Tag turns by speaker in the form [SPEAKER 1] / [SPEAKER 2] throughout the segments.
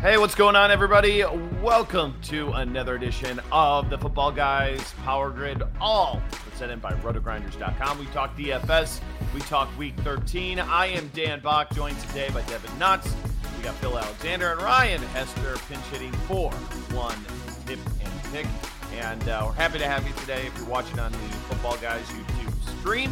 [SPEAKER 1] Hey, what's going on, everybody? Welcome to another edition of the Football Guys Power Grid, all presented by rotogrinders.com. We talk DFS, we talk week 13. I am Dan Bach, joined today by Devin Knotts. We got Phil Alexander and Ryan Hester pinch hitting for one tip and pick. And uh, we're happy to have you today. If you're watching on the Football Guys YouTube stream,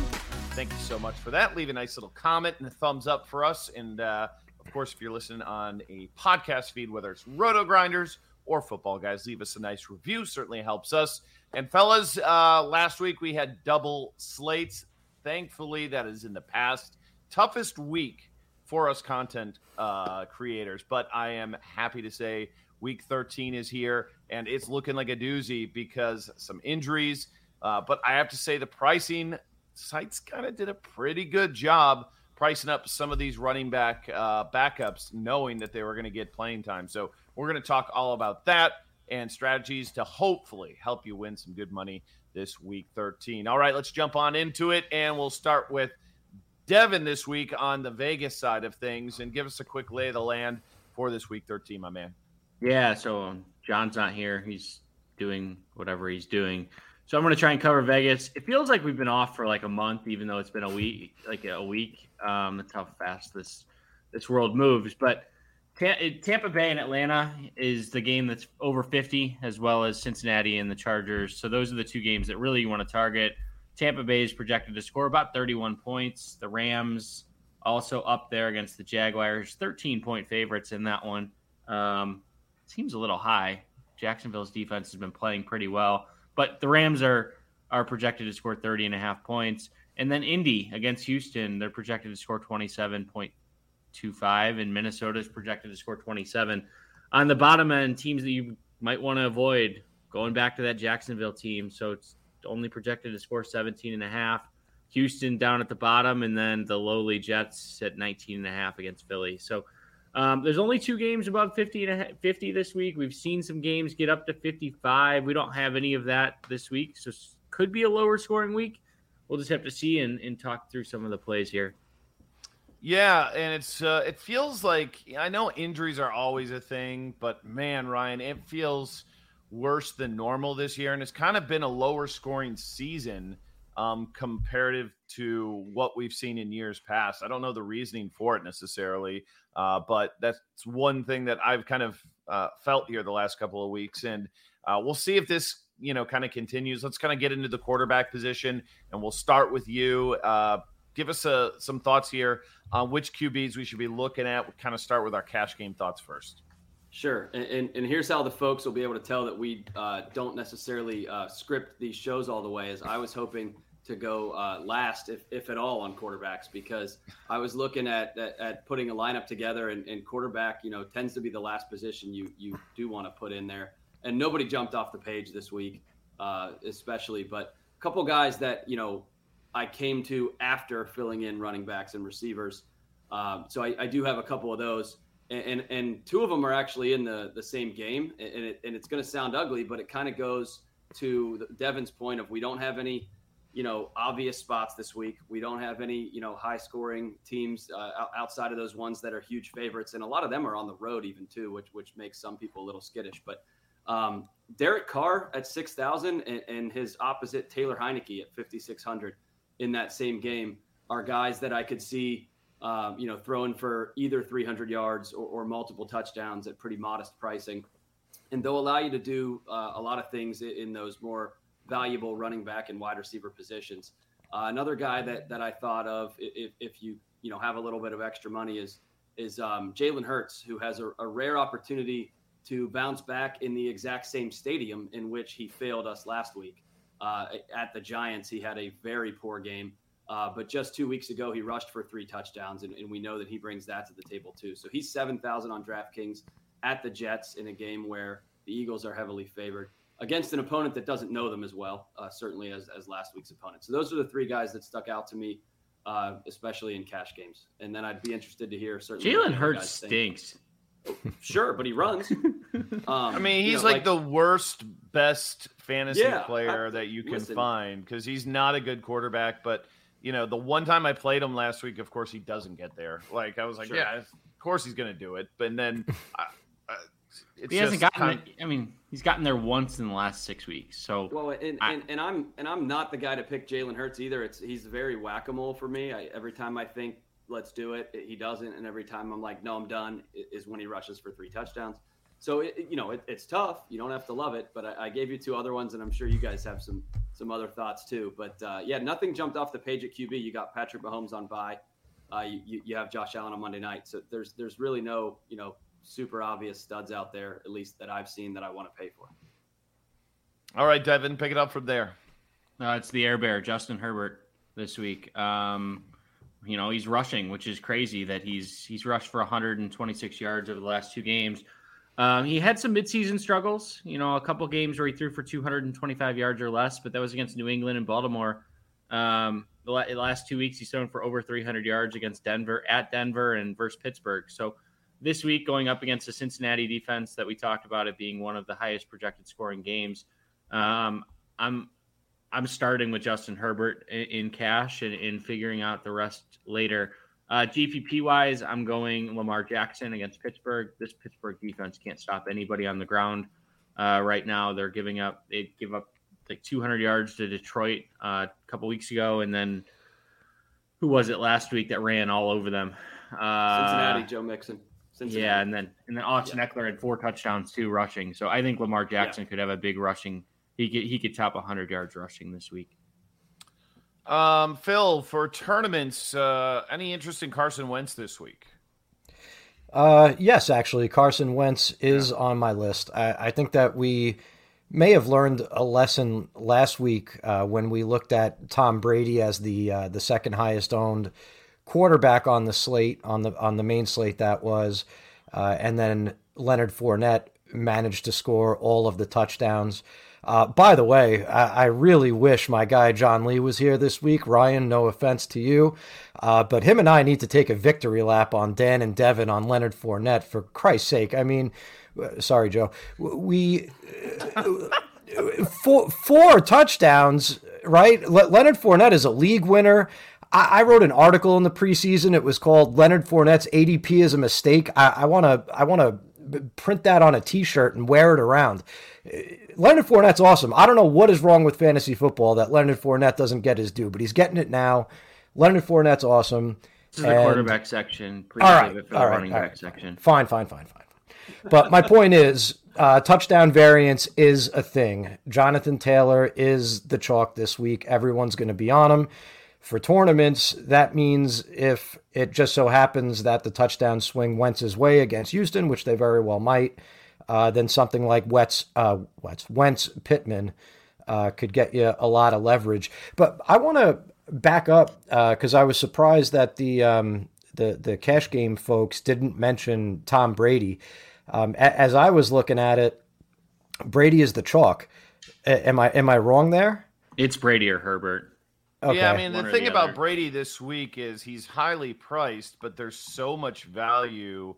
[SPEAKER 1] thank you so much for that. Leave a nice little comment and a thumbs up for us. And uh, of course, if you're listening on a podcast feed, whether it's Roto Grinders or Football Guys, leave us a nice review. Certainly helps us. And fellas, uh, last week we had double slates. Thankfully, that is in the past. Toughest week for us content uh, creators, but I am happy to say week 13 is here and it's looking like a doozy because some injuries. Uh, but I have to say the pricing sites kind of did a pretty good job pricing up some of these running back uh, backups, knowing that they were going to get playing time. So we're going to talk all about that and strategies to hopefully help you win some good money this week 13. All right, let's jump on into it, and we'll start with Devin this week on the Vegas side of things, and give us a quick lay of the land for this week 13, my man.
[SPEAKER 2] Yeah, so John's not here; he's doing whatever he's doing. So I'm going to try and cover Vegas. It feels like we've been off for like a month, even though it's been a week, like a week. Um, that's how fast this this world moves. But Tampa Bay and Atlanta is the game that's over 50, as well as Cincinnati and the Chargers. So those are the two games that really you want to target. Tampa Bay is projected to score about 31 points. The Rams also up there against the Jaguars, 13 point favorites in that one. Um, seems a little high. Jacksonville's defense has been playing pretty well. But the Rams are are projected to score 30 and a half points. And then Indy against Houston, they're projected to score 27.25, and Minnesota is projected to score 27. On the bottom end, teams that you might want to avoid going back to that Jacksonville team. So it's only projected to score 17 and a half. Houston down at the bottom, and then the lowly Jets at 19 and a half against Philly. So um, there's only two games above 50 and a, 50 this week. We've seen some games get up to 55. We don't have any of that this week, so could be a lower scoring week. We'll just have to see and, and talk through some of the plays here.
[SPEAKER 1] Yeah, and it's uh, it feels like I know injuries are always a thing, but man, Ryan, it feels worse than normal this year, and it's kind of been a lower scoring season um, comparative to what we've seen in years past. I don't know the reasoning for it necessarily. Uh, but that's one thing that I've kind of uh, felt here the last couple of weeks, and uh, we'll see if this you know kind of continues. Let's kind of get into the quarterback position, and we'll start with you. Uh, give us uh, some thoughts here on which QBs we should be looking at. We'll kind of start with our cash game thoughts first.
[SPEAKER 3] Sure, and, and, and, here's how the folks will be able to tell that we uh, don't necessarily uh, script these shows all the way. As I was hoping to go uh, last, if, if at all, on quarterbacks because I was looking at, at, at putting a lineup together, and, and, quarterback, you know, tends to be the last position you you do want to put in there. And nobody jumped off the page this week, uh, especially, but a couple guys that you know I came to after filling in running backs and receivers. Um, so I, I, do have a couple of those, and, and, and two of them are actually in the the same game, and it, and it's going to sound ugly, but it kind of goes to Devin's point of we don't have any you know, obvious spots this week. We don't have any, you know, high scoring teams uh, outside of those ones that are huge favorites, and a lot of them are on the road even too, which which makes some people a little skittish. But um, Derek Carr at six thousand and, and his opposite Taylor Heinicke at fifty six hundred in that same game are guys that I could see, um, you know, throwing for either three hundred yards or, or, multiple touchdowns at pretty modest pricing, and they'll allow you to do uh, a lot of things in those more valuable running back and wide receiver positions. Uh, another guy that that I thought of if, if you you know have a little bit of extra money is is um, Jalen Hurts, who has a, a, rare opportunity to bounce back in the exact same stadium in which he failed us last week. Uh, at the Giants, he had a very poor game, uh, but just two weeks ago he rushed for three touchdowns, and, and we know that he brings that to the table too. So he's seven thousand on DraftKings at the Jets in a game where the Eagles are heavily favored against an opponent that doesn't know them as well, uh, certainly as, as last week's opponent. So those are the three guys that stuck out to me, uh, especially in cash games. And then I'd be interested to hear certainly.
[SPEAKER 2] Jalen Hurts stinks.
[SPEAKER 3] sure, but he runs.
[SPEAKER 1] Um, I mean, he's you know, like, like, the worst, best fantasy yeah, player I, that you can listen, find because he's not a good quarterback. But you know, the one time I played him last week, of course, he doesn't get there. Like I was like, sure. yeah, of course he's going to do it. But then
[SPEAKER 2] he hasn't gotten. Kind of, I mean, he's gotten there once in the last six weeks. So
[SPEAKER 3] well, and, I, and, and, I'm and I'm not the guy to pick Jalen Hurts either. It's he's very whack a mole for me. I, every time I think let's do it, he doesn't, and every time I'm like, no, I'm done, is when he rushes for three touchdowns. So it, you know, it, it's tough. You don't have to love it, but I, I, gave you two other ones, and I'm sure you guys have some some other thoughts too. But uh, yeah, nothing jumped off the page at QB. You got Patrick Mahomes on bye. Uh, you, you have Josh Allen on Monday night. So there's there's really no you know super obvious studs out there, at least that I've seen that I want to pay for.
[SPEAKER 1] All right, Devin, pick it up from there.
[SPEAKER 2] Uh, it's the air bear, Justin Herbert, this week. Um, you know, he's rushing, which is crazy that he's he's rushed for 126 yards over the last two games. Um, he had some midseason struggles, you know, a couple games where he threw for 225 yards or less, but that was against New England and Baltimore. Um, the last two weeks, he's thrown for over 300 yards against Denver, at Denver, and versus Pittsburgh. So this week going up against the Cincinnati defense that we talked about it being one of the highest projected scoring games. Um, I'm I'm starting with Justin Herbert in, in cash and in figuring out the rest later. Uh, GPP wise, I'm going Lamar Jackson against Pittsburgh. This Pittsburgh defense can't stop anybody on the ground uh, right now. They're giving up they give up like 200 yards to Detroit uh, a couple weeks ago, and then who was it last week that ran all over them?
[SPEAKER 3] Uh, Cincinnati, Joe Mixon.
[SPEAKER 2] Cincinnati. Yeah, and then and then Austin yeah. Ekeler had four touchdowns too rushing. So I think Lamar Jackson yeah. could have a big rushing. He could he could top 100 yards rushing this week.
[SPEAKER 1] Um, Phil, for tournaments, uh, any interest in Carson Wentz this week?
[SPEAKER 4] Uh, yes, actually, Carson Wentz is yeah. on my list. I, I, think that we may have learned a lesson last week uh, when we looked at Tom Brady as the uh, the second highest owned quarterback on the slate on the on the main slate that was, uh, and then Leonard Fournette managed to score all of the touchdowns. Uh, by the way, I, I, really wish my guy John Lee was here this week. Ryan, no offense to you, uh, but him and I need to take a victory lap on Dan and Devin on Leonard Fournette for Christ's sake. I mean, uh, sorry, Joe. We uh, four, four touchdowns, right? Le- Leonard Fournette is a league winner. I, I wrote an article in the preseason. It was called Leonard Fournette's ADP is a mistake. I want to I want to print that on a T-shirt and wear it around. Leonard Fournette's awesome. I don't know what is wrong with fantasy football that Leonard Fournette doesn't get his due, but he's getting it now. Leonard Fournette's awesome.
[SPEAKER 2] This is and, the quarterback section. Please all right, all right, running all right, section.
[SPEAKER 4] Fine, fine, fine, fine. But my point is, uh, touchdown variance is a thing. Jonathan Taylor is the chalk this week. Everyone's going to be on him. For tournaments, that means if it just so happens that the touchdown swing Wentz's way against Houston, which they very well might, uh, then something like Wentz, uh, Wentz, Wentz Pittman uh, could get you a lot of leverage. But I want to back up because uh, I was surprised that the um, the the cash game folks didn't mention Tom Brady. Um, a- as I was looking at it, Brady is the chalk. A- am I am I wrong there?
[SPEAKER 2] It's Brady or Herbert.
[SPEAKER 1] Okay. Yeah, I mean, the thing the about other. Brady this week is he's highly priced, but there's so much value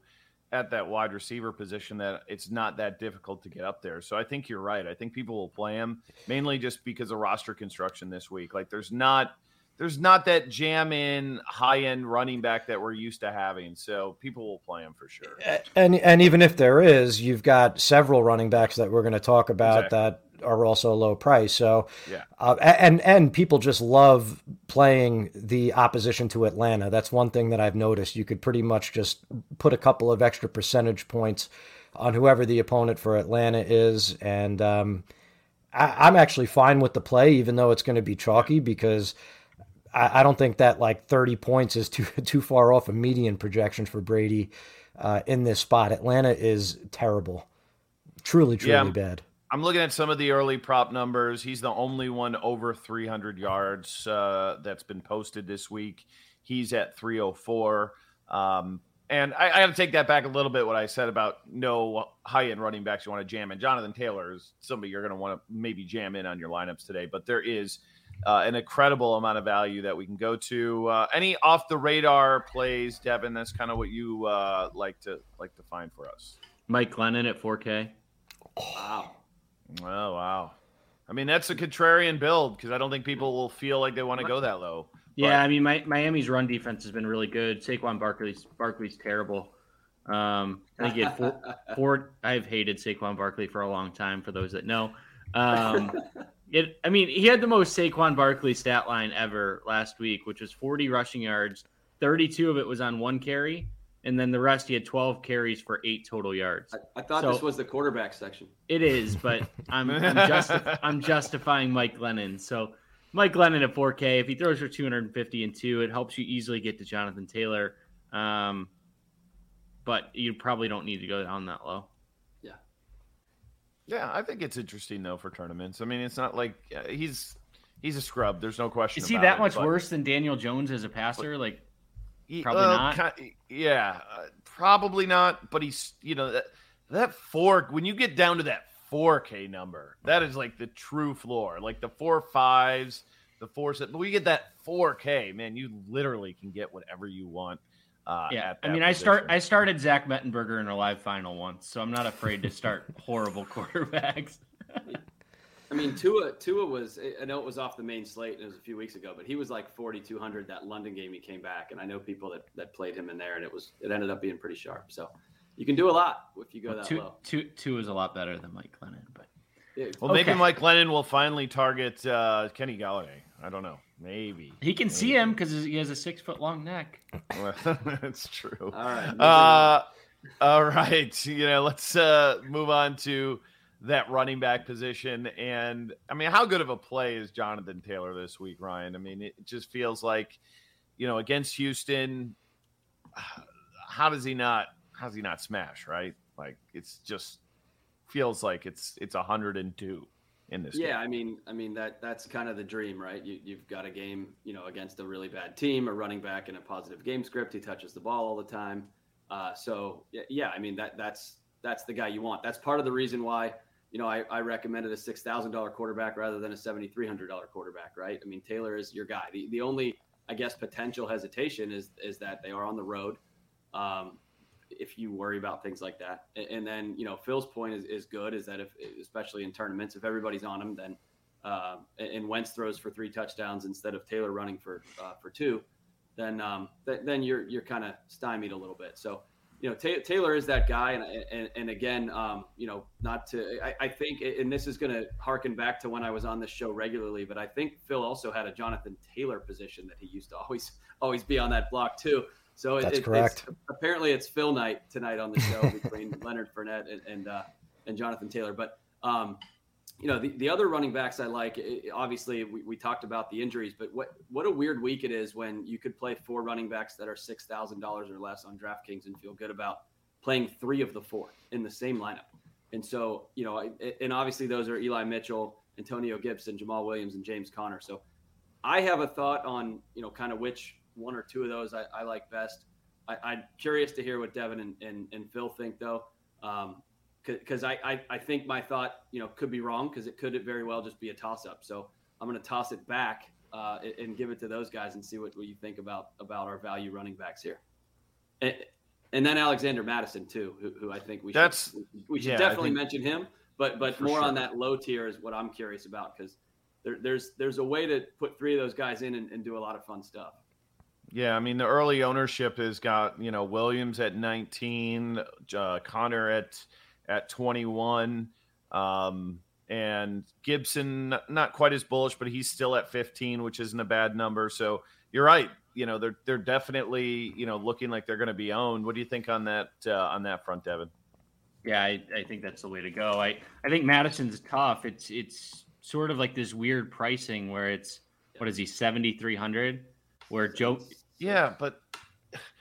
[SPEAKER 1] at that wide receiver position that it's not that difficult to get up there. So I think you're right. I think people will play him mainly just because of roster construction this week. Like there's not there's not that jam in high end running back that we're used to having. So people will play him for sure.
[SPEAKER 4] And and even if there is, you've got several running backs that we're going to talk about exactly. that are also a low price. So
[SPEAKER 1] yeah,
[SPEAKER 4] uh, and and people just love playing the opposition to Atlanta. That's one thing that I've noticed. You could pretty much just put a couple of extra percentage points on whoever the opponent for Atlanta is, and um, I, am actually fine with the play, even though it's going to be chalky because. I, I don't think that like 30 points is too too far off a median projection for Brady uh, in this spot. Atlanta is terrible, truly, truly yeah. bad.
[SPEAKER 1] I'm looking at some of the early prop numbers. He's the only one over 300 yards uh, that's been posted this week. He's at 304. Um, and I, I got to take that back a little bit. What I said about no high end running backs you want to jam in. Jonathan Taylor is somebody you're going to want to maybe jam in on your lineups today, but there is uh, an incredible amount of value that we can go to. Uh, any off the radar plays, Devin? That's kind of what you uh, like to like to find for us.
[SPEAKER 2] Mike Glennon at 4K.
[SPEAKER 1] Wow. Oh wow. I mean, that's a contrarian build because I don't think people will feel like they want to go that low.
[SPEAKER 2] Yeah, but... I mean, my, Miami's run defense has been really good. Saquon Barkley's Barkley's terrible. Um, I think he had four, four. I've hated Saquon Barkley for a long time. For those that know, um, it. I mean, he had the most Saquon Barkley stat line ever last week, which was 40 rushing yards. 32 of it was on one carry, and then the rest he had 12 carries for eight total yards.
[SPEAKER 3] I, I thought so, this was the quarterback section.
[SPEAKER 2] It is, but I'm I'm, justi- I'm, justifying Mike Glennon. So Mike Glennon at 4K, if he throws for 250 and two, it helps you easily get to Jonathan Taylor. Um, but you probably don't need to go down that low.
[SPEAKER 3] Yeah.
[SPEAKER 1] Yeah, I think it's interesting though for tournaments. I mean, it's not like uh, he's he's a scrub. There's no question.
[SPEAKER 2] Is he that it, much but, worse than Daniel Jones as a passer? Like Probably uh, not. Kind
[SPEAKER 1] of, yeah, uh, probably not. But he's, you know, that, that four, when you get down to that 4K number, that is like the true floor. Like the four fives, the four, but we get that 4K, man, you literally can get whatever you want. Uh,
[SPEAKER 2] yeah, I mean, position. I start. I started Zach Mettenberger in a live final once, so I'm not afraid to start horrible quarterbacks.
[SPEAKER 3] I mean, Tua Tua was I know it was off the main slate and it was a few weeks ago, but he was like 4200 that London game he came back and I know people that, that played him in there and it was it ended up being pretty sharp. So you can do a lot if you go that
[SPEAKER 2] two,
[SPEAKER 3] low.
[SPEAKER 2] Tua Tua is a lot better than Mike Glennon, but
[SPEAKER 1] well, okay. maybe Mike Glennon will finally target uh, Kenny Golladay. I don't know. Maybe
[SPEAKER 2] he can
[SPEAKER 1] maybe.
[SPEAKER 2] see him because he has a six foot long neck.
[SPEAKER 1] That's true.
[SPEAKER 3] All right.
[SPEAKER 1] Uh, all right. You know, let's uh, move on to that running back position. And I mean, how good of a play is Jonathan Taylor this week, Ryan? I mean, it just feels like, you know, against Houston, how does he not how does he not smash, right? Like it's just feels like it's it's a hundred and two in this.
[SPEAKER 3] Yeah,
[SPEAKER 1] game.
[SPEAKER 3] I mean, I mean that that's kind of the dream, right? You you've got a game, you know, against a really bad team, a running back in a positive game script. He touches the ball all the time. Uh, so yeah, I mean that that's that's the guy you want. That's part of the reason why you know, I, I recommended a six thousand dollar quarterback rather than a seventy three hundred dollar quarterback, right? I mean, Taylor is your guy. The the only I guess potential hesitation is is that they are on the road. Um, if you worry about things like that, and, then you know Phil's point is, is good is that if especially in tournaments, if everybody's on him, then uh, and Wentz throws for three touchdowns instead of Taylor running for uh, for two, then um, th- then you're you're kind of stymied a little bit. So you know, Taylor is that guy, and and, and again, um, you know, not to, I, I think, and this is going to harken back to when I was on this show regularly, but I think Phil also had a Jonathan Taylor position that he used to always always be on that block too. So
[SPEAKER 4] that's it, correct.
[SPEAKER 3] It's, apparently, it's Phil night tonight on the show between Leonard Fournette and and, uh, and Jonathan Taylor, but. Um, you know, the, the other running backs I like, obviously we, we talked about the injuries, but what, what a weird week it is when you could play four running backs that are $6,000 or less on DraftKings and feel good about playing three of the four in the same lineup. And so, you know, and obviously those are Eli Mitchell, Antonio Gibson, Jamaal Williams, and James Conner. So I have a thought on, you know, kind of which one or two of those I, I like best. I, am curious to hear what Devin and, and, and Phil think, though. Um, because I, I, I think my thought you know could be wrong because it could very well just be a toss up. So I'm going to toss it back uh, and give it to those guys and see what, what you think about about our value running backs here. And, and then Alexander Mattison too, who, who I think we
[SPEAKER 1] That's,
[SPEAKER 3] should we should
[SPEAKER 1] yeah,
[SPEAKER 3] definitely mention him. But but more
[SPEAKER 1] sure.
[SPEAKER 3] on that low tier is what I'm curious about because there, there's there's a way to put three of those guys in and, and do a lot of fun stuff.
[SPEAKER 1] Yeah, I mean the early ownership has got you know Williams at 19, uh, Conner at at 21, um, and Gibson not- quite as bullish, but he's still at 15, which isn't a bad number. So you're right. You know they're they're definitely you know looking like they're going to be owned. What do you think on that uh, on that front, Devin?
[SPEAKER 2] Yeah, I, I think that's the way to go. I, I think Mattison's tough. It's it's sort of like this weird pricing where it's what is he seventy three hundred? Where Joe
[SPEAKER 1] Yeah, but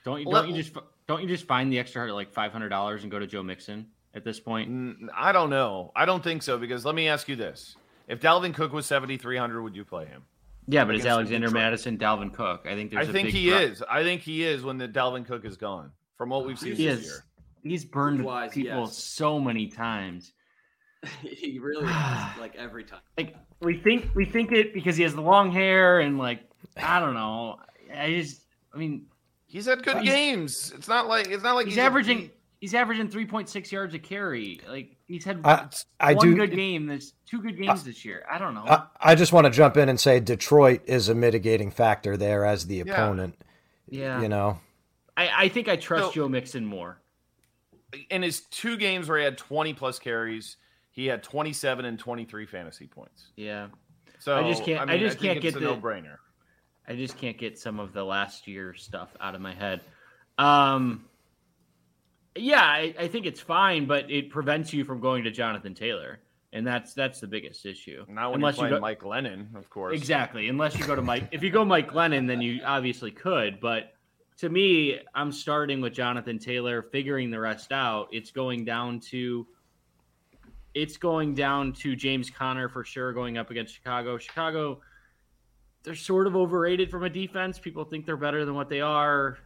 [SPEAKER 2] don't you don't you just don't you just find the extra like five hundred dollars and go to Joe Mixon at this point?
[SPEAKER 1] I don't know. I don't think so because let me ask you this: If Dalvin Cook was 7,300, would you play him?
[SPEAKER 2] Yeah, but it's
[SPEAKER 1] against
[SPEAKER 2] Alexander
[SPEAKER 1] Detroit.
[SPEAKER 2] Mattison, Dalvin Cook. I think
[SPEAKER 1] I
[SPEAKER 2] there's. a
[SPEAKER 1] think
[SPEAKER 2] big
[SPEAKER 1] he
[SPEAKER 2] drop.
[SPEAKER 1] is. I think he is when the Dalvin Cook is gone. From what we've seen
[SPEAKER 2] He
[SPEAKER 1] this
[SPEAKER 2] is.
[SPEAKER 1] year.
[SPEAKER 2] He's burned
[SPEAKER 3] Wise,
[SPEAKER 2] people
[SPEAKER 3] yes.
[SPEAKER 2] so many times.
[SPEAKER 3] he really has like every time.
[SPEAKER 2] Like we think we think it because he has the long hair and like I don't know. I just I mean
[SPEAKER 1] He's had good games. It's not like it's not like
[SPEAKER 2] he's,
[SPEAKER 1] a-
[SPEAKER 2] averaging he's averaging three point six yards a carry. Like he's had
[SPEAKER 4] I, I
[SPEAKER 2] one
[SPEAKER 4] do.
[SPEAKER 2] good game. There's two good games this year. I don't know.
[SPEAKER 4] I, I just want to jump in and say Detroit is a mitigating factor there as the opponent.
[SPEAKER 2] yeah,
[SPEAKER 4] You know,
[SPEAKER 2] I, I think I trust
[SPEAKER 1] So-
[SPEAKER 2] Joe Mixon more.
[SPEAKER 1] in his two games where he had 20 plus carries, he had 27 and 23 fantasy points.
[SPEAKER 2] Yeah,
[SPEAKER 1] So
[SPEAKER 2] I just can't- I
[SPEAKER 1] mean,
[SPEAKER 2] just
[SPEAKER 1] think
[SPEAKER 2] can't
[SPEAKER 1] it's
[SPEAKER 2] get the-
[SPEAKER 1] no-brainer.
[SPEAKER 2] I just can't get some of the last year stuff out of my head. Um, yeah, I, I think it's fine, but it prevents you from going to Jonathan Taylor, and that's that's the biggest issue.
[SPEAKER 1] Not when
[SPEAKER 2] Unless you go-
[SPEAKER 1] Mike Glennon, of course.
[SPEAKER 2] Exactly. Unless you go to Mike. if you go Mike Glennon, then you obviously could. But to me, I'm starting with Jonathan Taylor, figuring the rest out. It's going down to it's going down to James Conner for sure going up against Chicago. Chicago, they're sort of overrated from a defense. People think they're better than what they are.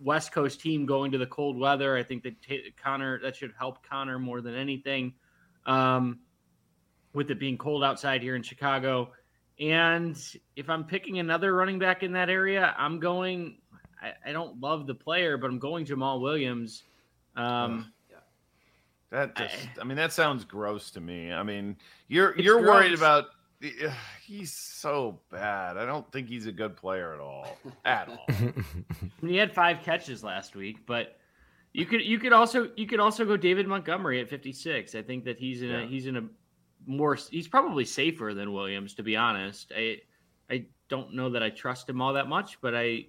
[SPEAKER 2] West Coast team going to the cold weather. I think that Ta- Conner that should help Conner more than anything. Um, with it being cold outside here in Chicago. And if I'm picking another running back in that area, I'm going. I, I don't love the player, but I'm going Jamaal Williams. Um,
[SPEAKER 1] That just, I mean, that sounds gross to me. I mean, you're you're worried about. He's so bad. I don't think he's a good player at all. At all.
[SPEAKER 2] he had five catches last week, but you could you could also you could also go David Montgomery at 56. I think that he's in a he's in a more he's probably safer than Williams to be honest. I I don't know that I trust him all that much, but I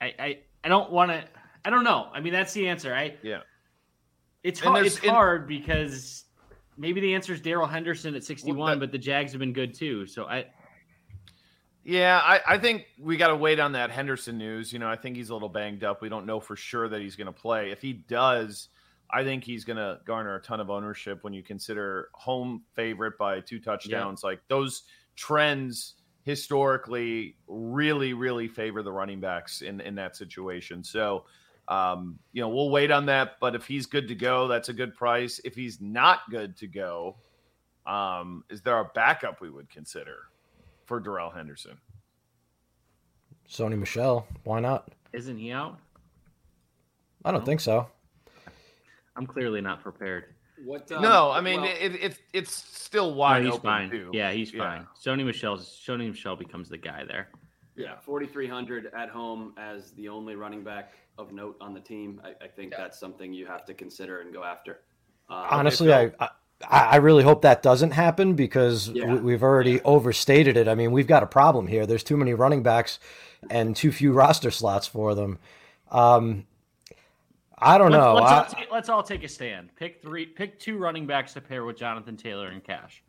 [SPEAKER 2] I I, I don't want to I don't know. I mean that's the answer. I
[SPEAKER 1] Yeah.
[SPEAKER 2] It's hard,
[SPEAKER 1] there's-
[SPEAKER 2] it's
[SPEAKER 1] and-
[SPEAKER 2] hard because maybe the answer is Darrell Henderson at 61,
[SPEAKER 1] Well, that-
[SPEAKER 2] but the Jags have been good too. So I
[SPEAKER 1] Yeah, I, I think we got to wait on that Henderson news. You know, I think he's a little banged up. We don't know for sure that he's going to play. If he does, I think he's going to garner a ton of ownership when you consider home favorite by two touchdowns. Like those trends historically really, really favor the running backs in, in that situation. So, um, you know, we'll wait on that. But if he's good to go, that's a good price. If he's not good to go, um, is there a backup we would consider for Darrell Henderson?
[SPEAKER 4] Sony Michel, why not?
[SPEAKER 2] isn't he out?
[SPEAKER 4] I don't
[SPEAKER 2] No.
[SPEAKER 4] think so.
[SPEAKER 2] I'm clearly not prepared.
[SPEAKER 3] What? Um,
[SPEAKER 1] no, I mean
[SPEAKER 3] well,
[SPEAKER 1] it, it, it's still
[SPEAKER 2] No,
[SPEAKER 1] wide
[SPEAKER 2] he's
[SPEAKER 1] open
[SPEAKER 2] fine.
[SPEAKER 1] too.
[SPEAKER 2] Yeah, he's
[SPEAKER 1] Yeah.
[SPEAKER 2] fine. Sony Michel's Sony Michel becomes the guy there.
[SPEAKER 3] Yeah, 4,300 at home as the only running back of note on the team. I, I think that's something you have to consider and go after. Um,
[SPEAKER 4] Honestly, I, I I really hope that doesn't happen because
[SPEAKER 3] Yeah.
[SPEAKER 4] we, we've already overstated it. I mean, we've got a problem here. There's too many running backs and too few roster slots for them. Um, I don't
[SPEAKER 2] Let's,
[SPEAKER 4] know.
[SPEAKER 2] let's,
[SPEAKER 4] I-
[SPEAKER 2] all take, let's all take a stand. Pick three. Pick two running backs to pair with Jonathan Taylor and Cash.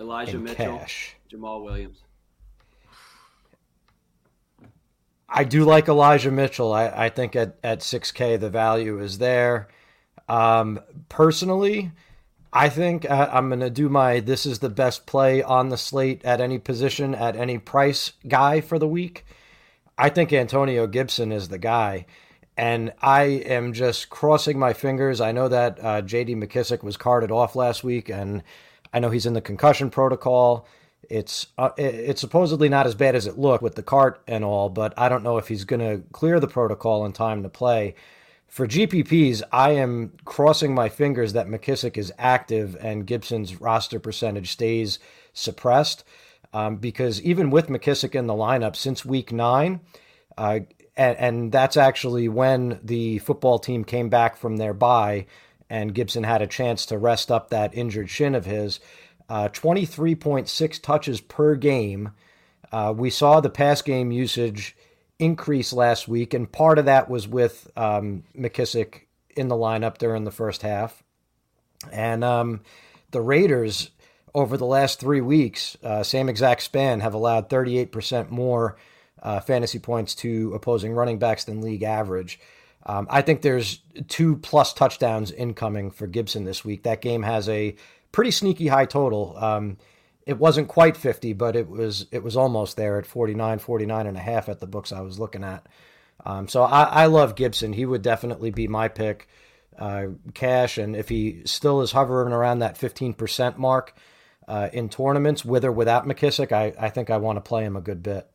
[SPEAKER 3] Elijah
[SPEAKER 4] in
[SPEAKER 3] Mitchell,
[SPEAKER 4] cash.
[SPEAKER 3] Jamaal Williams.
[SPEAKER 4] I do like Elijah Mitchell. I, I think at, at 6K, the value is there. Um, personally, I think uh, I'm going to do my this is the best play on the slate at any position, at any price guy for the week. I think Antonio Gibson is the guy. And I am just crossing my fingers. I know that uh, JD McKissic was carted off last week, and I know he's in the concussion protocol. It's uh, it's supposedly not as bad as it looked with the cart and all, but I don't know if he's going to clear the protocol in time to play. For GPPs, I am crossing my fingers that McKissic is active and Gibson's roster percentage stays suppressed. Um, because even with McKissic in the lineup since week nine, uh, and, and, that's actually when the football team came back from their bye and Gibson had a chance to rest up that injured shin of his. Uh, 23.6 touches per game. Uh, we saw the pass game usage increase last week, and part of that was with um, McKissic in the lineup during the first half. And um, the Raiders, over the last three weeks, uh, same exact span, have allowed 38% more uh, fantasy points to opposing running backs than league average. Um, I think there's two plus touchdowns incoming for Gibson this week. That game has a pretty sneaky high total. Um, it wasn't quite 50, but it was it was almost there at 49, 49 and a half at the books I was looking at. Um, so I, I, love Gibson. He would definitely be my pick. Uh, cash, and if he still is hovering around that 15% mark uh, in tournaments, with or without McKissic, I, I think I want to play him a good bit.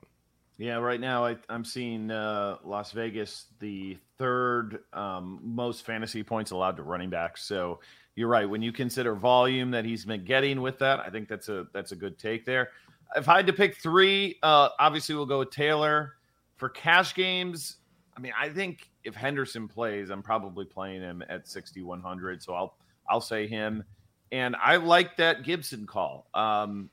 [SPEAKER 1] Yeah, right now I, am seeing uh, Las Vegas the third um, most fantasy points allowed to running backs. So you're right. When you consider volume that he's been getting with that, I think that's a that's a good take there. If I had to pick three, uh, obviously we'll go with Taylor. For cash games, I mean, I think if Henderson plays, I'm probably playing him at 6100. So I'll I'll say him. And I like that Gibson call. Um,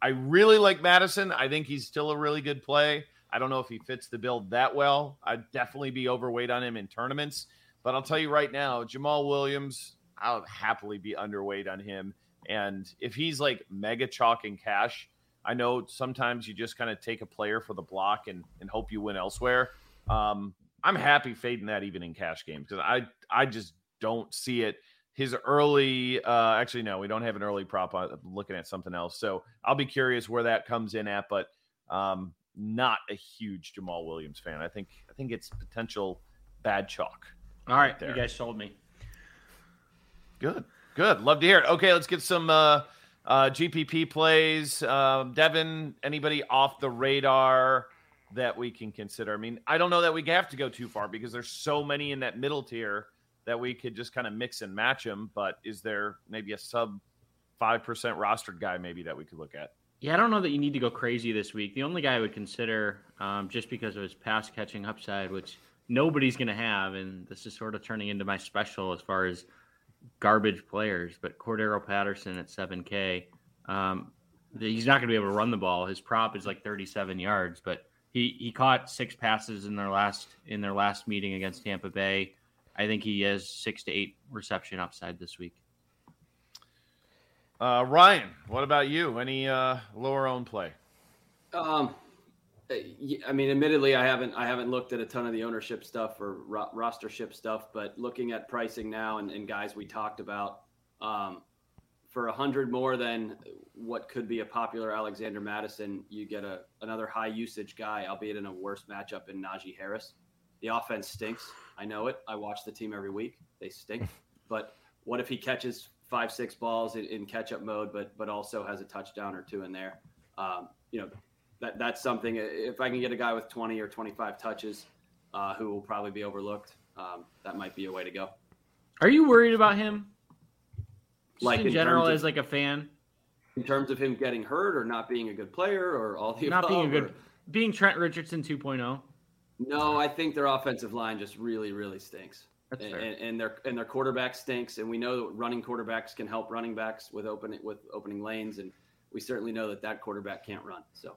[SPEAKER 1] I really like Mattison. I think he's still a really good play. I don't know if he fits the build that well. I'd definitely be overweight on him in tournaments. But I'll tell you right now, Jamaal Williams, I'll happily be underweight on him. And if he's like mega chalk and cash, I know sometimes you just kind of take a player for the block and, and hope you win elsewhere. Um, I'm happy fading that even in cash games because I I just don't see it. His early, uh, actually no, we don't have an early prop. I'm looking at something else, so I'll be curious where that comes in at. But um, not a huge Jamaal Williams fan. I think I think it's potential bad chalk.
[SPEAKER 2] All right, right you guys sold me.
[SPEAKER 1] Good, good. Love to hear it. Okay, let's get some uh, uh, GPP plays. Um, Devin, anybody off the radar that we can consider? I mean, I don't know that we have to go too far because there's so many in that middle tier that we could just kind of mix and match them. But is there maybe a sub five percent rostered guy maybe that we could look at?
[SPEAKER 2] Yeah, I don't know that you need to go crazy this week. The only guy I would consider, um, just because of his pass catching upside, which nobody's going to have, and this is sort of turning into my special as far as garbage players, but Cordarrelle Patterson at 7K, um, he's not going to be able to run the ball. His prop is like 37 yards, but he, he caught six passes in their last in their last meeting against Tampa Bay. I think he has six to eight reception upside this week.
[SPEAKER 1] Uh, Ryan, what about you? Any uh, lower own play?
[SPEAKER 3] Um, I mean, admittedly, I haven't I haven't looked at a ton of the ownership stuff or ro- rostership stuff, but looking at pricing now and, and guys we talked about, um, for a hundred more than what could be a popular Alexander Mattison, you get a another high usage guy, albeit in a worse matchup in Najee Harris. The offense stinks. I know it. I watch the team every week. They stink. But what if he catches five six balls in, in catch up mode, but but also has a touchdown or two in there. Um, you know, that that's something. If I can get a guy with twenty or twenty five touches, uh, who will probably be overlooked, um, that might be a way to go.
[SPEAKER 2] Are you worried about him? Just like in, in general, of, as like a fan,
[SPEAKER 3] in terms of him getting hurt or not being a good player or all the
[SPEAKER 2] not
[SPEAKER 3] above,
[SPEAKER 2] being a good
[SPEAKER 3] or,
[SPEAKER 2] being Trent Richardson 2.0.
[SPEAKER 3] No, I think their offensive line just really, really stinks. And, and, their and their quarterback stinks, and we know that running quarterbacks can help running backs with opening with opening lanes, and we certainly know that that quarterback can't run. So,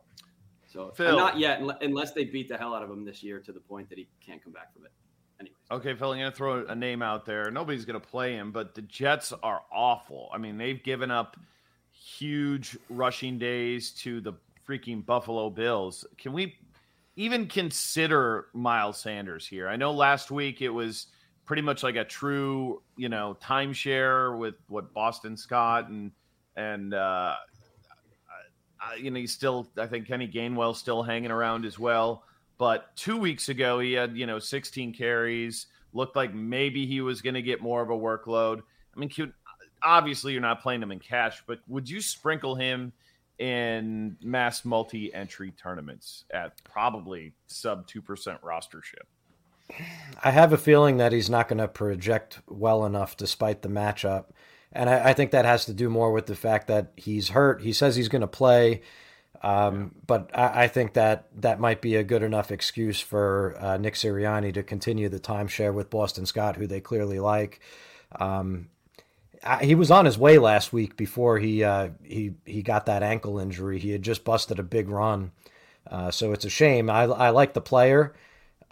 [SPEAKER 3] so not yet, unless they beat the hell out of him this year to the point that he can't come back from it. Anyways.
[SPEAKER 1] Okay, Phil, I'm going to throw a name out there. Nobody's going to play him, but the Jets are awful. I mean, they've given up huge rushing days to the freaking Buffalo Bills. Can we even consider Miles Sanders here? I know last week it was pretty much like a true, you know, timeshare with what Boston Scott and and uh, you know, he's still I think Kenny Gainwell still hanging around as well. But two weeks ago, he had you know 16 carries. Looked like maybe he was going to get more of a workload. I mean, obviously you're not playing him in cash, but would you sprinkle him in mass multi-entry tournaments at probably sub two percent rostership.
[SPEAKER 4] I have a feeling that he's not going to project well enough despite the matchup. And I, I, think that has to do more with the fact that he's hurt. He says he's going to play, um, but I, I, think that that might be a good enough excuse for uh, Nick Sirianni to continue the timeshare with Boston Scott, who they clearly like. Um, I, he was on his way last week before he uh, he he got that ankle injury. He had just busted a big run, uh, so it's a shame. I, I like the player.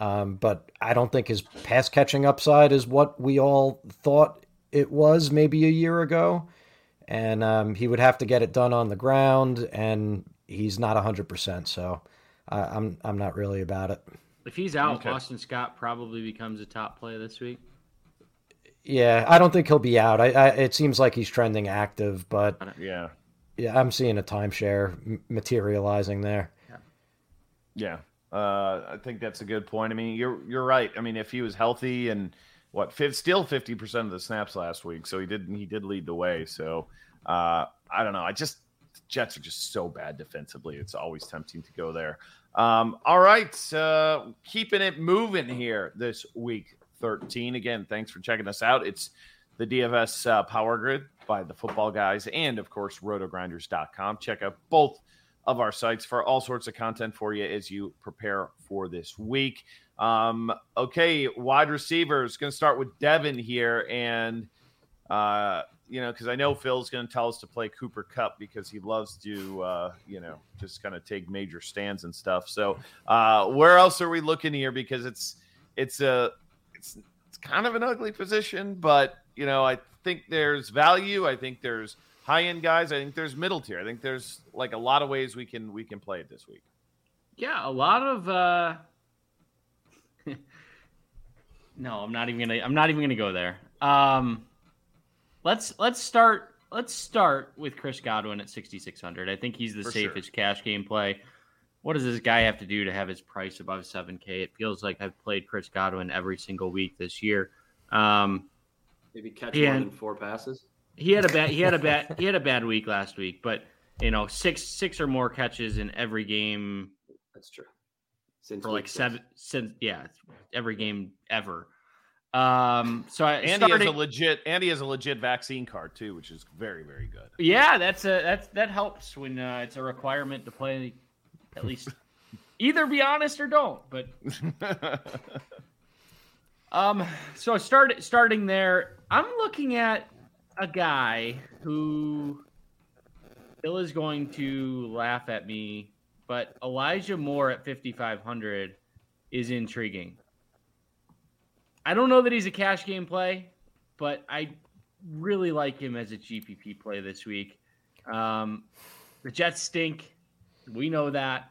[SPEAKER 4] Um, but I don't think his pass catching upside is what we all thought it was maybe a year ago. And um, he would have to get it done on the ground, and he's not 100%. So I, I'm, I'm not really about it.
[SPEAKER 2] If he's out, okay. Boston Scott probably becomes a top play this week.
[SPEAKER 4] Yeah, I don't think he'll be out. I, I it seems like he's trending active, but
[SPEAKER 1] yeah,
[SPEAKER 4] yeah, I'm seeing a timeshare materializing there.
[SPEAKER 1] Yeah, yeah. Uh, I think that's a good point. I mean, you're you're right. I mean, if he was healthy and what still 50% of the snaps last week, so he did he did lead the way. So uh, I don't know. I just Jets are just so bad defensively. It's always tempting to go there. Um, all right, uh, keeping it moving here this week 13. Again, thanks for checking us out. It's the DFS uh, Power Grid by the Football Guys and of course rotogrinders.com. Check out both of our sites for all sorts of content for you as you prepare for this week. Um, okay, wide receivers. Going to start with Devin here, and uh, you know, because I know Phil's going to tell us to play Cooper Kupp because he loves to, uh, you know, just kind of take major stands and stuff. So, uh, where else are we looking here? Because it's it's a it's it's kind of an ugly position, but you know, I think there's value. I think there's high end guys. I think there's middle tier. I think there's like a lot of ways we can we can play it this week.
[SPEAKER 2] Yeah, a lot of. uh No, I'm not even gonna. I'm not even gonna go there. Um, let's let's start. Let's start with Chris Godwin at 6600. I think he's the For safest sure. cash game play. What does this guy have to do to have his price above 7K? It feels like I've played Chris Godwin every single week this year. Um,
[SPEAKER 3] Maybe catch one in four passes
[SPEAKER 2] he had a bad he had a bad he had a bad week last week, but you know six six or more catches in every game.
[SPEAKER 3] That's true.
[SPEAKER 2] Since for like seven, since yeah, every game ever. Um, so I
[SPEAKER 1] Andy started, has a legit Andy has a legit vaccine card too, which is very very good.
[SPEAKER 2] Yeah, that's a that's that helps when uh, it's a requirement to play at least either be honest or don't. But um, so start starting there. I'm looking at a guy who Bill is going to laugh at me, but Elijah Moore at 5,500 is intriguing. I don't know that he's a cash game play, but I really like him as a GPP play this week. Um, the Jets stink. We know that.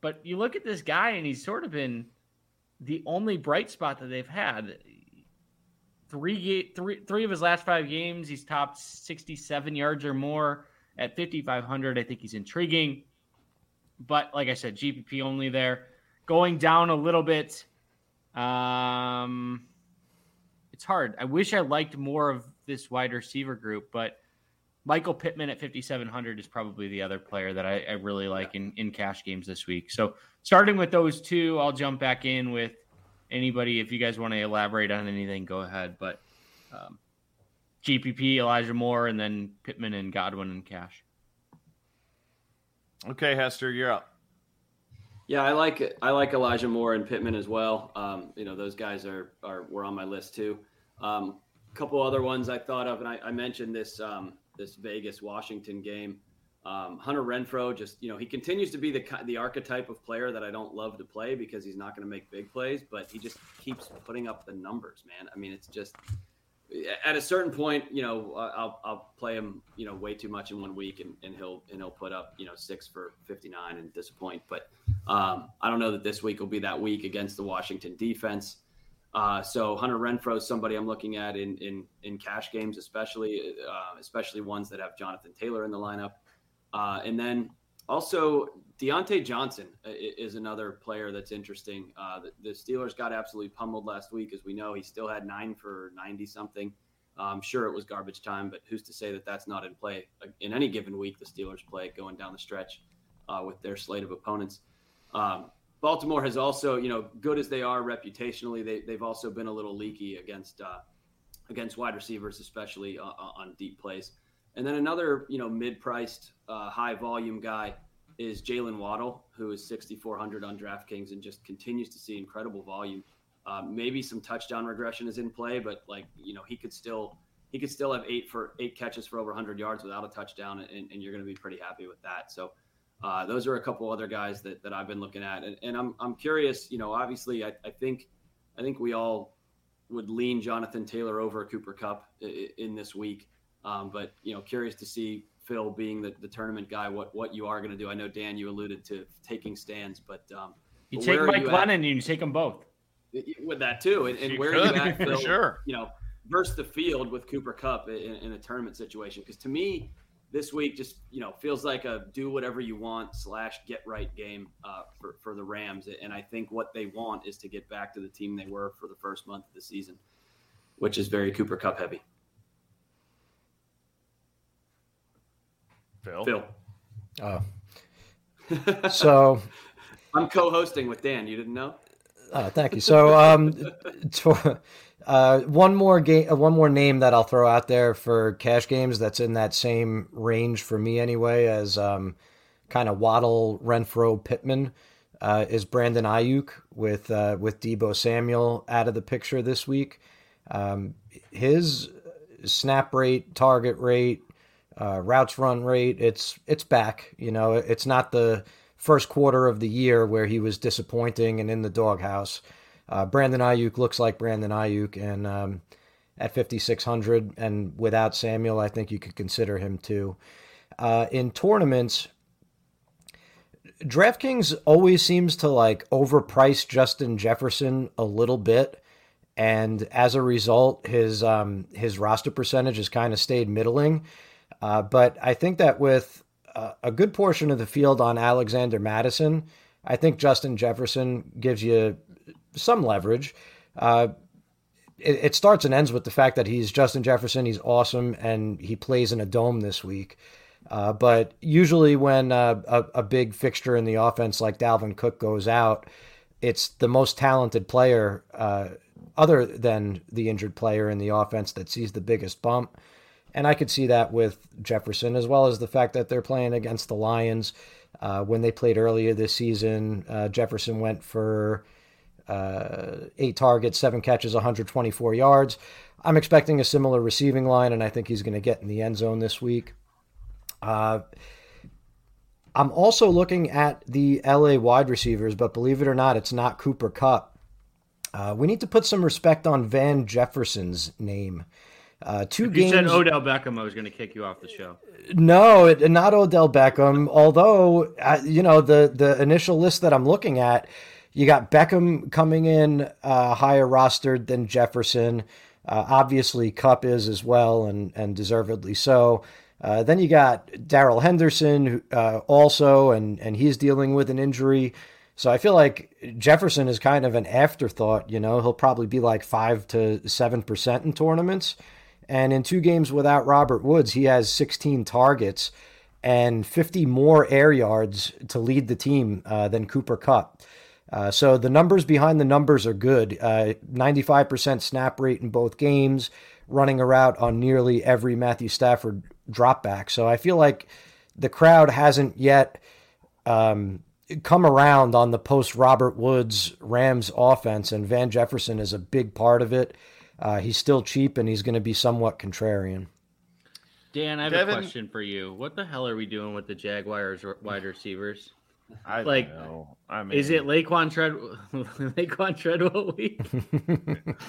[SPEAKER 2] But you look at this guy, and he's sort of been the only bright spot that they've had three three three of his last five games, he's topped 67 yards or more at 5500. I think he's intriguing, but like I said, GPP only there. Going down a little bit, um, it's hard. I wish I liked more of this wide receiver group, but Michael Pittman at 5,700 is probably the other player that I, I really like in, in cash games this week. So starting with those two, I'll jump back in with anybody, if you guys want to elaborate on anything, go ahead. But um, GPP, Elijah Moore, and then Pittman and Godwin and Cash.
[SPEAKER 1] Okay, Hester, you're up.
[SPEAKER 3] Yeah, I like I like Elijah Moore and Pittman as well. Um, you know, those guys are are were on my list too. A um, couple other ones I thought of, and I, I mentioned this um, this Vegas Washington game. Um, Hunter Renfrow, just you know, he continues to be the the archetype of player that I don't love to play because he's not going to make big plays, but he just keeps putting up the numbers, man. I mean, it's just at a certain point, you know, I'll I'll play him, you know, way too much in one week, and, and he'll and he'll put up, you know, six for fifty nine and disappoint. But um, I don't know that this week will be that week against the Washington defense. Uh, so Hunter Renfrow is somebody I'm looking at in in in cash games, especially uh, especially ones that have Jonathan Taylor in the lineup. Uh, and then also Diontae Johnson uh, is another player that's interesting. Uh, the, the, Steelers got absolutely pummeled last week, as we know. He still had nine for ninety something. I'm sure it was garbage time, but who's to say that that's not in play in any given week? The Steelers play going down the stretch uh, with their slate of opponents. Um, Baltimore has also, you know, good as they are reputationally, they, they've also been a little leaky against uh, against wide receivers, especially uh, uh on deep plays. And then another, you know, mid-priced, uh, high-volume guy is Jaylen Waddle, who is 6,400 on DraftKings and just continues to see incredible volume. Um, maybe some touchdown regression is in play, but like you know, he could still he could still have eight for eight catches for over 100 yards without a touchdown, and, and you're going to be pretty happy with that. So uh, those are a couple other guys that, that I've been looking at, and, and I'm I'm curious. You know, obviously, I, I think I think we all would lean Jonathan Taylor over Cooper Kupp in, in this week, um, but you know, curious to see Phil being the, the tournament guy, what what you are going to do. I know Dan, you alluded to taking stands, but um,
[SPEAKER 2] you take Mike Glennon and you take them both
[SPEAKER 3] with that too. And, and where could, you at, Phil, sure. You know, versus the field with Cooper Kupp in, in a tournament situation. Because to me, this week just you know feels like a do whatever you want slash get right game uh, for for the Rams. And I think what they want is to get back to the team they were for the first month of the season, which is very Cooper Kupp heavy.
[SPEAKER 1] Phil.
[SPEAKER 3] Phil.
[SPEAKER 4] Oh. so
[SPEAKER 3] I'm co-hosting with Dan. You didn't know?
[SPEAKER 4] Oh, thank you. So, um, to, uh, one more game, uh, one more name that I'll throw out there for cash games that's in that same range for me anyway as um, kind of Waddle, Renfrow, Pittman uh, is Brandon Aiyuk with uh, with Deebo Samuel out of the picture this week. Um, his snap rate, target rate, uh, routes run rate, it's it's back. You know, it's not the first quarter of the year where he was disappointing and in the doghouse. Uh, Brandon Aiyuk looks like Brandon Aiyuk, and um, at 5,600 and without Samuel, I think you could consider him too. Uh, in tournaments, DraftKings always seems to like overprice Justin Jefferson a little bit, and as a result, his um, his roster percentage has kind of stayed middling. Uh, but I think that with a good portion of the field on Alexander Mattison, I think Justin Jefferson gives you some leverage. Uh, it, it, starts and ends with the fact that he's Justin Jefferson. He's awesome, and he plays in a dome this week. Uh, but usually, when uh, a, a, big fixture in the offense like Dalvin Cook goes out, it's the most talented player, uh, other than the injured player in the offense, that sees the biggest bump. And I could see that with Jefferson, as well as the fact that they're playing against the Lions. Uh, when they played earlier this season, uh, Jefferson went for uh, eight targets, seven catches, 124 yards. I'm expecting a similar receiving line, and I think he's going to get in the end zone this week. Uh, I'm also looking at the LA wide receivers, but believe it or not, it's not Cooper Kupp. Uh, we need to put some respect on Van Jefferson's name. Uh, two
[SPEAKER 2] if
[SPEAKER 4] games.
[SPEAKER 2] You said Odell Beckham. I was going to kick you off the show.
[SPEAKER 4] No, not Odell Beckham. Although, uh, you know, the the initial list that I'm looking at, you got Beckham coming in uh, higher rostered than Jefferson. Uh, obviously, Kupp is as well, and and deservedly so. Uh, then you got Darrell Henderson uh, also, and and he's dealing with an injury. So I feel like Jefferson is kind of an afterthought. You know, he'll probably be like five to seven percent in tournaments. And in two games without Robert Woods, he has 16 targets and 50 more air yards to lead the team uh, than Cooper Kupp. Uh, so the numbers behind the numbers are good. Uh, 95% snap rate in both games, running a route on nearly every Matthew Stafford dropback. So I feel like the crowd hasn't yet um, come around on the post Robert Woods Rams offense, and Van Jefferson is a big part of it. Uh, he's still cheap and he's going to be somewhat contrarian.
[SPEAKER 2] Dan, I have Devin, a question for you. What the hell are we doing with the Jaguars wide receivers? I like, I mean, is it Laquon Tread Laquon Treadwell week?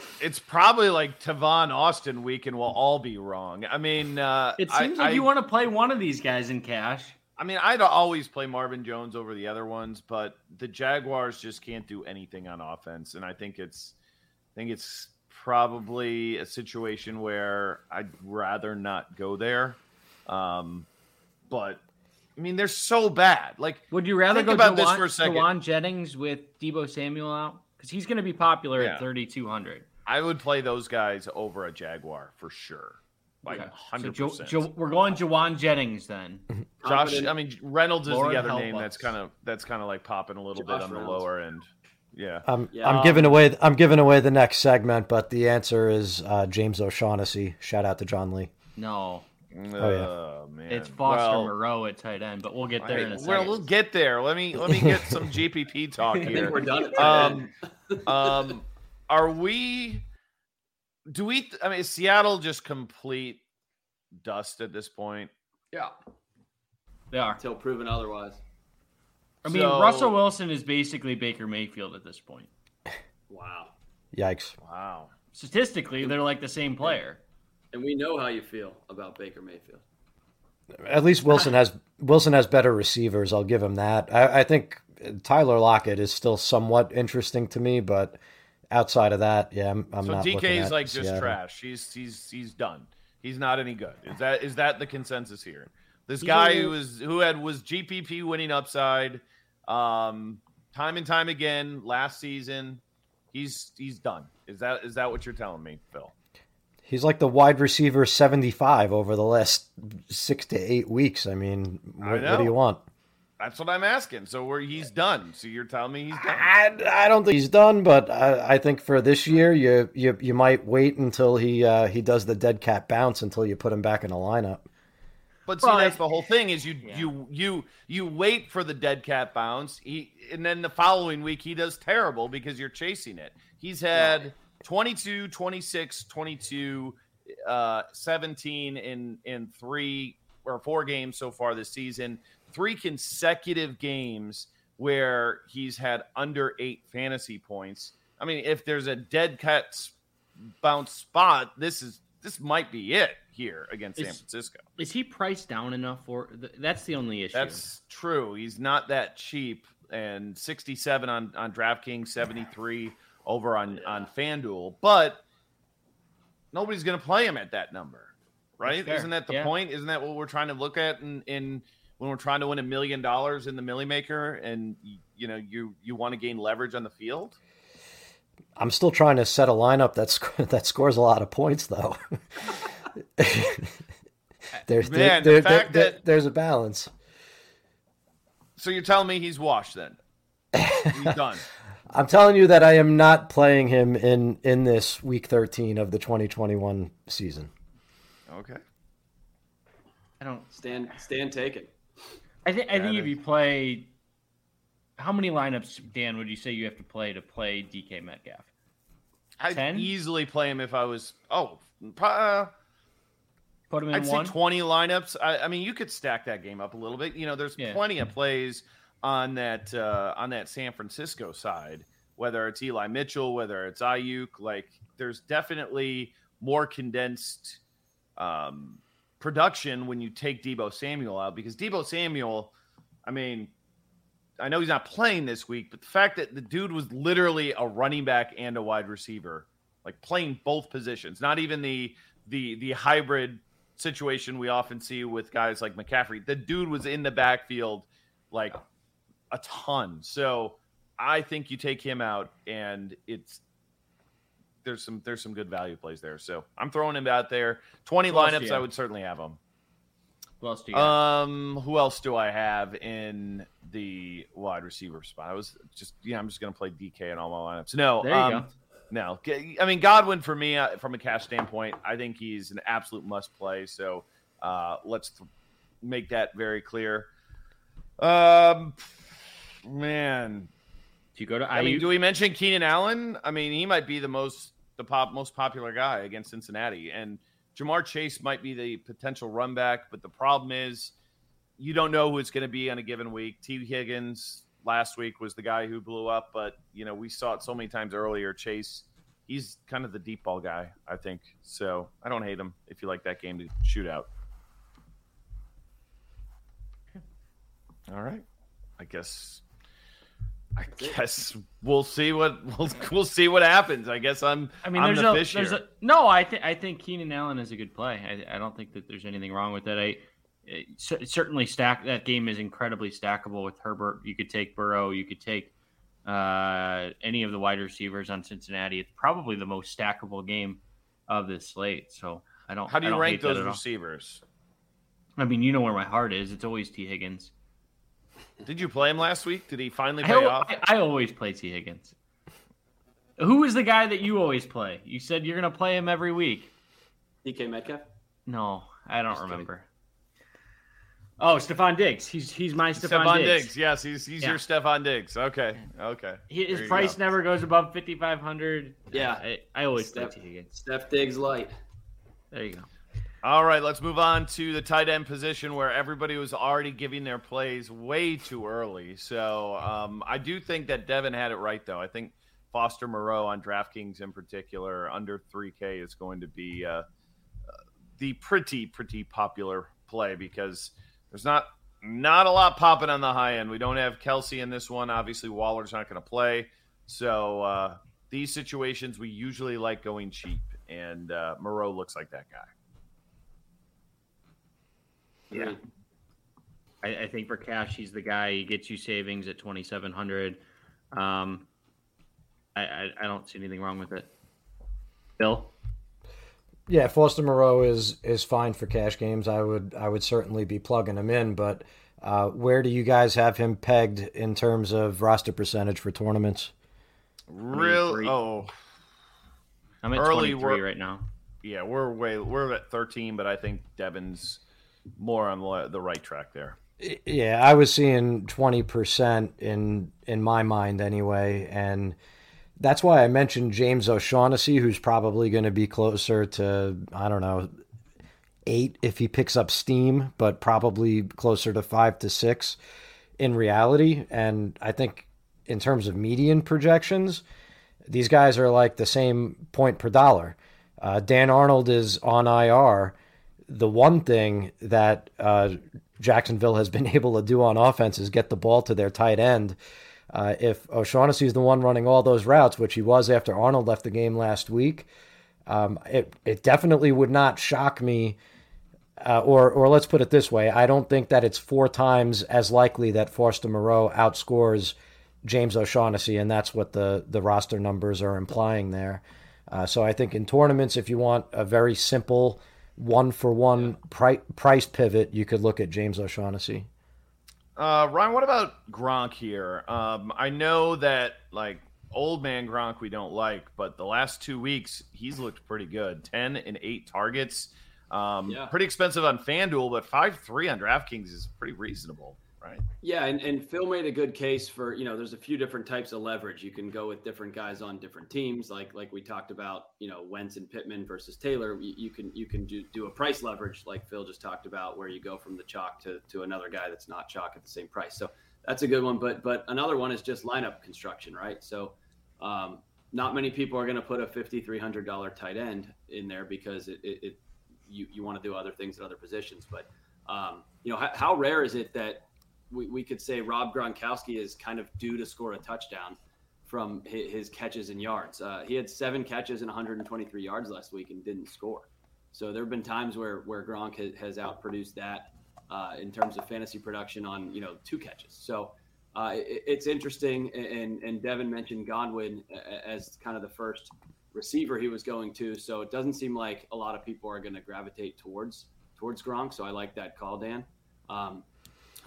[SPEAKER 1] it's probably like Tavon Austin week, and we'll all be wrong. I mean, uh,
[SPEAKER 2] it seems I, like I, you want to play one of these guys in cash.
[SPEAKER 1] I mean, I'd always play Marvin Jones over the other ones, but the Jaguars just can't do anything on offense, and I think it's, I think it's probably a situation where I'd rather not go there. Um, but I mean, they're so bad. Like,
[SPEAKER 2] would you rather go about this for a second? Jauan Jennings with Deebo Samuel out because he's going to be popular yeah. at thirty two hundred.
[SPEAKER 1] I would play those guys over a Jaguar for sure. Like
[SPEAKER 2] Okay.
[SPEAKER 1] hundred
[SPEAKER 2] So
[SPEAKER 1] percent.
[SPEAKER 2] Jo- Jo- we're going Jauan Jennings then.
[SPEAKER 1] Josh, I mean Reynolds is
[SPEAKER 2] Lord
[SPEAKER 1] the other name that's kind of that's kind of like popping a little bit
[SPEAKER 3] Josh
[SPEAKER 1] on the lower end. Yeah.
[SPEAKER 4] I'm
[SPEAKER 3] Yeah.
[SPEAKER 4] I'm giving away I'm giving away the next segment, but the answer is uh, James O'Shaughnessy. Shout out to John Lee.
[SPEAKER 2] No,
[SPEAKER 1] Oh, yeah. man.
[SPEAKER 2] it's Foster
[SPEAKER 1] Well,
[SPEAKER 2] Moreau at tight end, but we'll get there
[SPEAKER 1] I-
[SPEAKER 2] in a
[SPEAKER 1] well,
[SPEAKER 2] second.
[SPEAKER 1] we'll get there. Let me let me get some GPP talk
[SPEAKER 3] I think
[SPEAKER 1] here.
[SPEAKER 3] we're done.
[SPEAKER 1] Um, um, are we? Do we? I mean, is Seattle just complete dust at this point?
[SPEAKER 3] yeah,
[SPEAKER 2] They are.
[SPEAKER 3] until proven otherwise.
[SPEAKER 2] I mean,
[SPEAKER 1] So-
[SPEAKER 2] Russell Wilson is basically Baker Mayfield at this point.
[SPEAKER 3] Wow.
[SPEAKER 4] Yikes.
[SPEAKER 1] Wow.
[SPEAKER 2] Statistically, they're like the same player.
[SPEAKER 3] And we know how you feel about Baker Mayfield.
[SPEAKER 4] At least Wilson has Wilson has better receivers. I'll give him that. I, I think Tyler Lockett is still somewhat interesting to me, but outside of that, yeah, I'm, I'm
[SPEAKER 1] so
[SPEAKER 4] not. looking
[SPEAKER 1] DK is like just
[SPEAKER 4] Seattle.
[SPEAKER 1] trash. He's he's he's done. He's not any good. Is that is that the consensus here? This guy
[SPEAKER 2] a-
[SPEAKER 1] who was who had was GPP winning upside, um, time and time again last season. He's he's done. Is that is that what you're telling me, Phil?
[SPEAKER 4] He's like the wide receiver 75 over the last six to eight weeks. I mean,
[SPEAKER 1] I
[SPEAKER 4] what, what do you want?
[SPEAKER 1] That's what I'm asking. So where he's done. So you're telling me he's done.
[SPEAKER 4] I, I don't think he's done, but I, I think for this year, you you you might wait until he uh, he does the dead cat bounce until you put him back in the lineup.
[SPEAKER 1] But see,
[SPEAKER 2] Well,
[SPEAKER 1] that's the whole thing is you
[SPEAKER 2] Yeah.
[SPEAKER 1] you you you wait for the dead cat bounce. He and then the following week he does terrible because you're chasing it. He's had 22, 26, 22, uh, 17 in in three or four games so far this season. Three consecutive games where he's had under eight fantasy points. I mean, if there's a dead cat bounce spot, this is this might be it here against San Francisco.
[SPEAKER 2] Is he priced down enough for? That's the only issue.
[SPEAKER 1] That's true. He's not that cheap. And 67 on, on DraftKings, 73 over on, on FanDuel. But nobody's going to play him at that number, right? Isn't that the
[SPEAKER 2] Yeah.
[SPEAKER 1] point? Isn't that what we're trying to look at in, in when we're trying to win a million dollars in the Milly Maker and y- you know you you want to gain leverage on the field?
[SPEAKER 4] I'm still trying to set a lineup that sc- that scores a lot of points, though. there's there-
[SPEAKER 1] Man, the
[SPEAKER 4] there-
[SPEAKER 1] fact
[SPEAKER 4] there-
[SPEAKER 1] that-
[SPEAKER 4] there's a balance.
[SPEAKER 1] So you're telling me he's washed then? He's done.
[SPEAKER 4] I'm telling you that I am not playing him in in this week 13 of the 2021 season.
[SPEAKER 1] Okay.
[SPEAKER 2] I don't.
[SPEAKER 3] Stand, stand taken.
[SPEAKER 2] I think. I think
[SPEAKER 1] That
[SPEAKER 2] if you play, how many lineups, Dan, would you say you have to play to play DK Metcalf?
[SPEAKER 1] I'd
[SPEAKER 2] 10?
[SPEAKER 1] easily play him if I was oh uh,
[SPEAKER 2] Put him in
[SPEAKER 1] I'd
[SPEAKER 2] one.
[SPEAKER 1] say 20 lineups. I, I mean, you could stack that game up a little bit. You know, there's
[SPEAKER 2] Yeah.
[SPEAKER 1] plenty of plays on that uh, on that San Francisco side, whether it's Eli Mitchell, whether it's Aiyuk. Like, there's definitely more condensed um, production when you take Deebo Samuel out because Deebo Samuel, I mean, I know he's not playing this week, but the fact that the dude was literally a running back and a wide receiver, like playing both positions, not even the the the hybrid situation we often see with guys like McCaffrey. The dude was in the backfield like a ton. So I think you take him out and it's there's some there's some good value plays there. So I'm throwing him out there. 20
[SPEAKER 2] Who
[SPEAKER 1] lineups, I would certainly have him.
[SPEAKER 2] Who else do you got?
[SPEAKER 1] Um, who else do I have in the wide receiver spot? I was just yeah, I'm just gonna play DK in all my lineups. No,
[SPEAKER 2] There you
[SPEAKER 1] um,
[SPEAKER 2] go.
[SPEAKER 1] No. I mean Godwin for me uh, from a cash standpoint, I think he's an absolute must play. So uh, let's th- make that very clear. Um, man,
[SPEAKER 2] do you go to
[SPEAKER 1] I mean, do we mention Keenan Allen? I mean, he might be the most the pop most popular guy against Cincinnati, and Ja'Marr Chase might be the potential run back. But the problem is, you don't know who it's going to be on a given week. Tee Higgins last week was the guy who blew up, but you know we saw it so many times earlier. Chase, he's kind of the deep ball guy, I think. So I don't hate him if you like that game to shoot out. All right, I guess. I guess we'll see what we'll we'll see what happens. I guess I'm.
[SPEAKER 2] I mean,
[SPEAKER 1] I'm
[SPEAKER 2] there's
[SPEAKER 1] the
[SPEAKER 2] a,
[SPEAKER 1] fish
[SPEAKER 2] there's
[SPEAKER 1] here.
[SPEAKER 2] a no. I think I think Keenan Allen is a good play. I, I don't think that there's anything wrong with that. I certainly stack that game is incredibly stackable with Herbert. You could take Burrow. You could take uh, any of the wide receivers on Cincinnati. It's probably the most stackable game of this slate. So I don't.
[SPEAKER 1] How do you
[SPEAKER 2] don't
[SPEAKER 1] rank those
[SPEAKER 2] all.
[SPEAKER 1] receivers?
[SPEAKER 2] I mean, you know where my heart is. It's always Tee Higgins.
[SPEAKER 1] Did you play him last week? Did he finally
[SPEAKER 2] I,
[SPEAKER 1] pay off?
[SPEAKER 2] I, I always play Tee Higgins. Who is the guy that you always play? You said you're going to play him every week.
[SPEAKER 3] DK Metcalf.
[SPEAKER 2] No, I don't
[SPEAKER 3] Just
[SPEAKER 2] remember. Oh, Stefon Diggs. He's he's my Stefon,
[SPEAKER 1] Stefon
[SPEAKER 2] Diggs.
[SPEAKER 1] Diggs. Yes, he's he's
[SPEAKER 2] Yeah.
[SPEAKER 1] your Stefon Diggs. Okay. Okay.
[SPEAKER 2] He, his
[SPEAKER 1] There
[SPEAKER 2] price
[SPEAKER 1] go.
[SPEAKER 2] never goes above 5,500.
[SPEAKER 3] Yeah.
[SPEAKER 2] I, I always play
[SPEAKER 3] Steph-
[SPEAKER 2] Tee Higgins.
[SPEAKER 3] Steph Diggs light.
[SPEAKER 2] There you go.
[SPEAKER 1] All right, let's move on to the tight end position where everybody was already giving their plays way too early. So um, I do think that Devin had it right, though. I think Foster Moreau on DraftKings in particular, under 3K, is going to be uh, uh, the pretty, pretty popular play because there's not not a lot popping on the high end. We don't have Kelce in this one. Obviously, Waller's not going to play. So uh, these situations, we usually like going cheap, and uh, Moreau looks like that guy.
[SPEAKER 2] Yeah. I, I think for cash, he's the guy. He gets you savings at 2,700. Um, I, I, I don't see anything wrong with it. Bill?
[SPEAKER 4] Yeah, Foster Moreau is is fine for cash games. I would I would certainly be plugging him in, but uh, where do you guys have him pegged in terms of roster percentage for tournaments?
[SPEAKER 1] Real? Oh,
[SPEAKER 2] I'm at
[SPEAKER 1] Early
[SPEAKER 2] 23 right now.
[SPEAKER 1] yeah. We're way we're at 13, but I think Devin's more on the, the right track there.
[SPEAKER 4] Yeah, I was seeing twenty percent in in my mind anyway, and that's why I mentioned James O'Shaughnessy, who's probably going to be closer to I don't know eight if he picks up steam, but probably closer to five to six in reality. And I think in terms of median projections, these guys are like the same point per dollar. Uh, Dan Arnold is on IR. The one thing that uh, Jacksonville has been able to do on offense is get the ball to their tight end. Uh, if O'Shaughnessy is the one running all those routes, which he was after Arnold left the game last week, um, it it definitely would not shock me. Uh, or or let's put it this way: I don't think that it's four times as likely that Foster Moreau outscores James O'Shaughnessy, and that's what the the roster numbers are implying there. Uh, so I think in tournaments, if you want a very simple one for one price pivot, you could look at James O'Shaughnessy.
[SPEAKER 1] Uh, Ryan, what about Gronk here? Um, I know that like old man Gronk we don't like, but the last two weeks he's looked pretty good. Ten and eight targets. Um,
[SPEAKER 3] Yeah.
[SPEAKER 1] pretty expensive on FanDuel, but five three on DraftKings is pretty reasonable, right?
[SPEAKER 3] Yeah, and, and Phil made a good case for you know there's a few different types of leverage. You can go with different guys on different teams, like like we talked about, you know Wentz and Pittman versus Taylor. You, you can you can do, do a price leverage like Phil just talked about, where you go from the chalk to to another guy that's not chalk at the same price. So that's a good one. But but another one is just lineup construction, right? So um, not many people are going to put a fifty three hundred dollar tight end in there because it, it, it you you want to do other things at other positions, but um, you know how rare is it that we, we could say Rob Gronkowski is kind of due to score a touchdown from his, his catches and yards. Uh, he had seven catches and 123 yards last week and didn't score. So there have been times where where Gronk has, has outproduced that uh, in terms of fantasy production on you know two catches. So uh, it, it's interesting. And and Devin mentioned Godwin as kind of the first receiver he was going to. So it doesn't seem like a lot of people are going to gravitate towards towards Gronk. So I like that call, Dan. Um,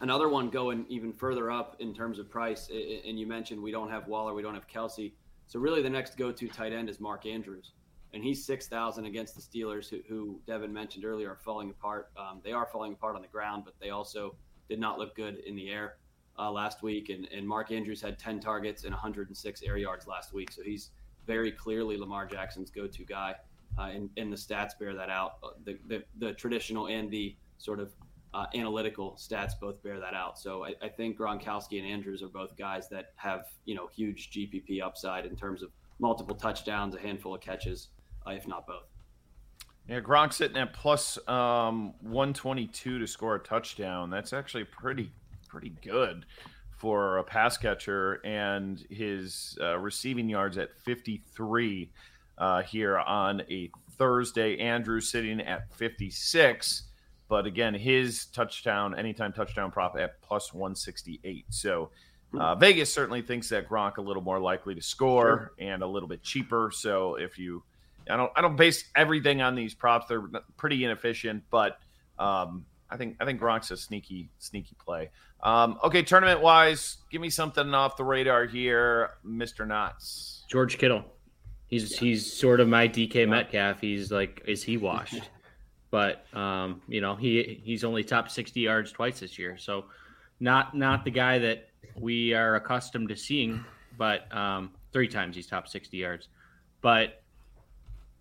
[SPEAKER 3] Another one going even further up in terms of price, and you mentioned we don't have Waller, we don't have Kelce. So really, the next go-to tight end is Mark Andrews, and he's six thousand against the Steelers, who, who Devin mentioned earlier are falling apart. Um, they are falling apart on the ground, but they also did not look good in the air uh, last week. And, and Mark Andrews had ten targets and 106 air yards last week, so he's very clearly Lamar Jackson's go-to guy, uh, and, and the stats bear that out. Uh, The, the the traditional and the sort of uh, analytical stats both bear that out. So I, I think Gronkowski and Andrews are both guys that have you know huge GPP upside in terms of multiple touchdowns, a handful of catches, uh, if not both.
[SPEAKER 1] Yeah, Gronk sitting at plus um, 122 to score a touchdown. That's actually pretty pretty good for a pass catcher, and his uh, receiving yards at 53 uh, here on a Thursday. Andrew sitting at 56, but again, his touchdown, anytime touchdown prop at plus 168. So Uh, Vegas certainly thinks that Gronk a little more likely to score and a little bit cheaper. So if you, I don't, I don't base everything on these props. They're pretty inefficient, but um, I think I think Gronk's a sneaky sneaky play. Um, okay, tournament wise, give me something off the radar here, Mister Knotts.
[SPEAKER 2] George Kittle. He's yeah. he's sort of my DK Metcalf. He's like, is he washed? but um, you know, he he's only top sixty yards twice this year, so not not the guy that we are accustomed to seeing, but um, three times he's top 60 yards. But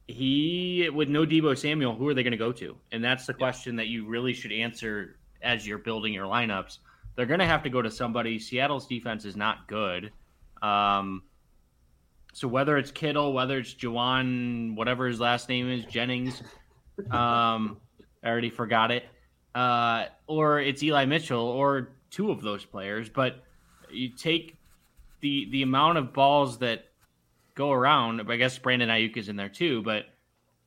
[SPEAKER 2] he, with no Deebo Samuel, who are they going to go to? And that's the question that you really should answer as you're building your lineups. They're going to have to go to somebody. Seattle's defense is not good. Um, so whether it's Kittle, whether it's Jauan, whatever his last name is, Jennings, um, I already forgot it, uh, or it's Eli Mitchell, or two of those players. But you take the the amount of balls that go around. I guess Brandon Aiyuk is in there too, but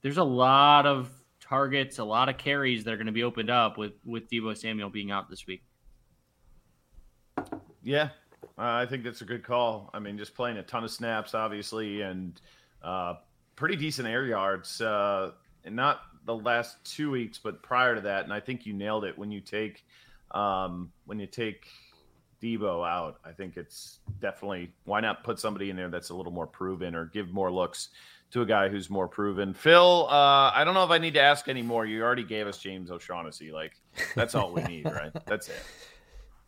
[SPEAKER 2] there's a lot of targets, a lot of carries that are going to be opened up with with Deebo Samuel being out this week.
[SPEAKER 1] Yeah, I think that's a good call. I mean, just playing a ton of snaps, obviously, and uh, pretty decent air yards. Uh, and not the last two weeks, but prior to that. And I think you nailed it when you take um, when you take Deebo out, I think it's definitely why not put somebody in there that's a little more proven or give more looks to a guy who's more proven. Phil, uh, I don't know if I need to ask anymore. You already gave us James O'Shaughnessy. Like that's all we need, right? That's it.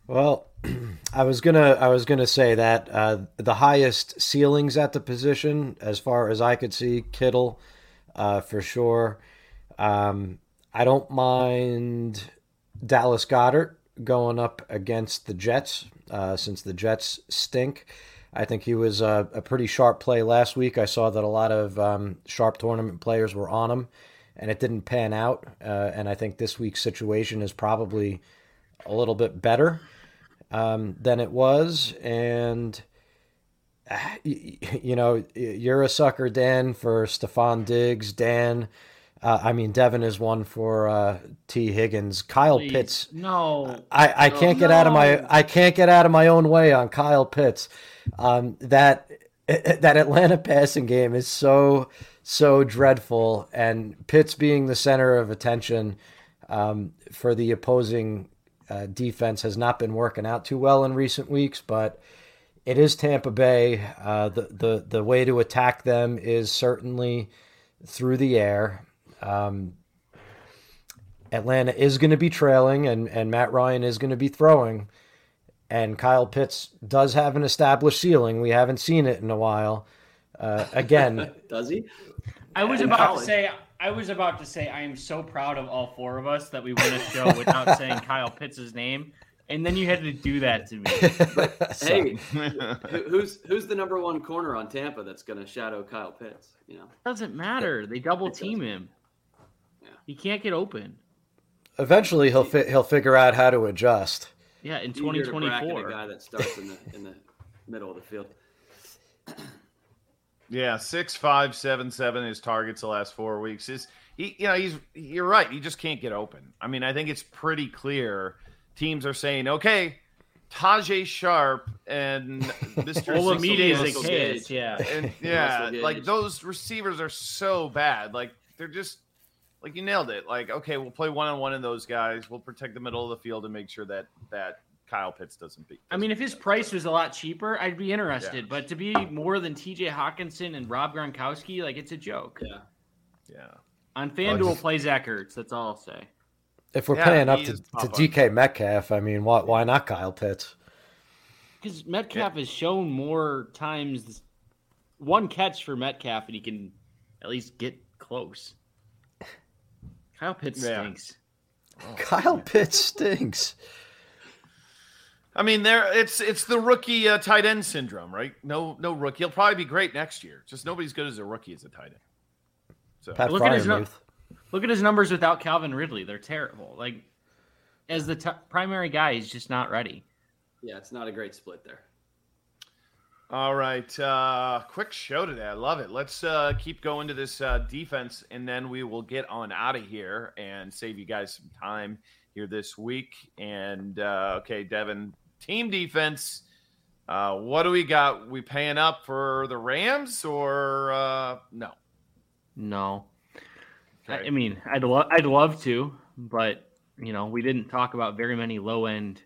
[SPEAKER 4] Well, I was gonna I was gonna say that uh, the highest ceilings at the position, as far as I could see, Kittle, uh, for sure. Um, I don't mind Dallas Goedert going up against the Jets uh, since the Jets stink. I think he was a, a, pretty sharp play last week. I saw that a lot of um, sharp tournament players were on him, and it didn't pan out. Uh, and I think this week's situation is probably a little bit better um, than it was. And you, know, you're a sucker, Dan, for Stefon Diggs. Dan uh, I mean, Devin is one for uh, Tee Higgins. Kyle Please. Pitts.
[SPEAKER 2] No,
[SPEAKER 4] I, I can't get out of my I can't get out of my own way on Kyle Pitts. Um, that that Atlanta passing game is so so dreadful, and Pitts being the center of attention um, for the opposing uh, defense has not been working out too well in recent weeks. But it is Tampa Bay. Uh, the the the way to attack them is certainly through the air. Um, Atlanta is going to be trailing, and, and Matt Ryan is going to be throwing. And Kyle Pitts does have an established ceiling. We haven't seen it in a while. Uh, again,
[SPEAKER 3] does he?
[SPEAKER 2] I was about college. to say. I was about to say I am so proud of all four of us that we win a show without saying Kyle Pitts' name, and then you had to do that to me.
[SPEAKER 3] But, hey, who's who's the number one corner on Tampa that's going to shadow Kyle Pitts? You know,
[SPEAKER 2] doesn't matter. They double team him. He can't get open.
[SPEAKER 4] Eventually, he'll fi- he'll figure out how to adjust.
[SPEAKER 2] Yeah, in twenty twenty four,
[SPEAKER 3] a guy that starts in the in the middle of the field.
[SPEAKER 1] Yeah, six five seven seven. His targets the last four weeks is he. You know, he's you're right. He just can't get open. I mean, I think it's pretty clear. Teams are saying, okay, Tajae Sharpe and Mr.
[SPEAKER 2] Olamide Zaccheaus, yeah,
[SPEAKER 1] and yeah, like those receivers are so bad. Like they're just like you nailed it. Like, okay, we'll play one on one in those guys. We'll protect the middle of the field and make sure that that Kyle Pitts doesn't beat.
[SPEAKER 2] I mean, if his price was a lot cheaper, I'd be interested. Yeah. But to be more than T.J. Hockenson and Rob Gronkowski, like it's a joke.
[SPEAKER 3] Yeah,
[SPEAKER 1] yeah.
[SPEAKER 2] On FanDuel, just... play Zach Ertz. That's all I'll say.
[SPEAKER 4] If we're yeah, paying up to, to DK Metcalf, I mean, why why not Kyle Pitts?
[SPEAKER 2] Because Metcalf yeah. has shown more times one catch for Metcalf, and he can at least get close. Kyle Pitts stinks.
[SPEAKER 4] Oh, Kyle man. Pitts stinks.
[SPEAKER 1] I mean, there it's it's the rookie uh, tight end syndrome, right? No, no rookie. He'll probably be great next year. Just nobody's good as a rookie as a tight end.
[SPEAKER 4] So Pat look at his
[SPEAKER 2] look at his numbers without Calvin Ridley. They're terrible. Like as the t- primary guy, he's just not ready.
[SPEAKER 3] Yeah, it's not a great split there.
[SPEAKER 1] All right. Uh, quick show today. I love it. Let's uh, keep going to this uh, defense, and then we will get on out of here and save you guys some time here this week. And uh, okay, Devin, team defense. Uh, what do we got? We paying up for the Rams or uh, no?
[SPEAKER 2] No.
[SPEAKER 1] Okay.
[SPEAKER 2] I, I mean, I'd love I'd love to, but you know, we didn't talk about very many low end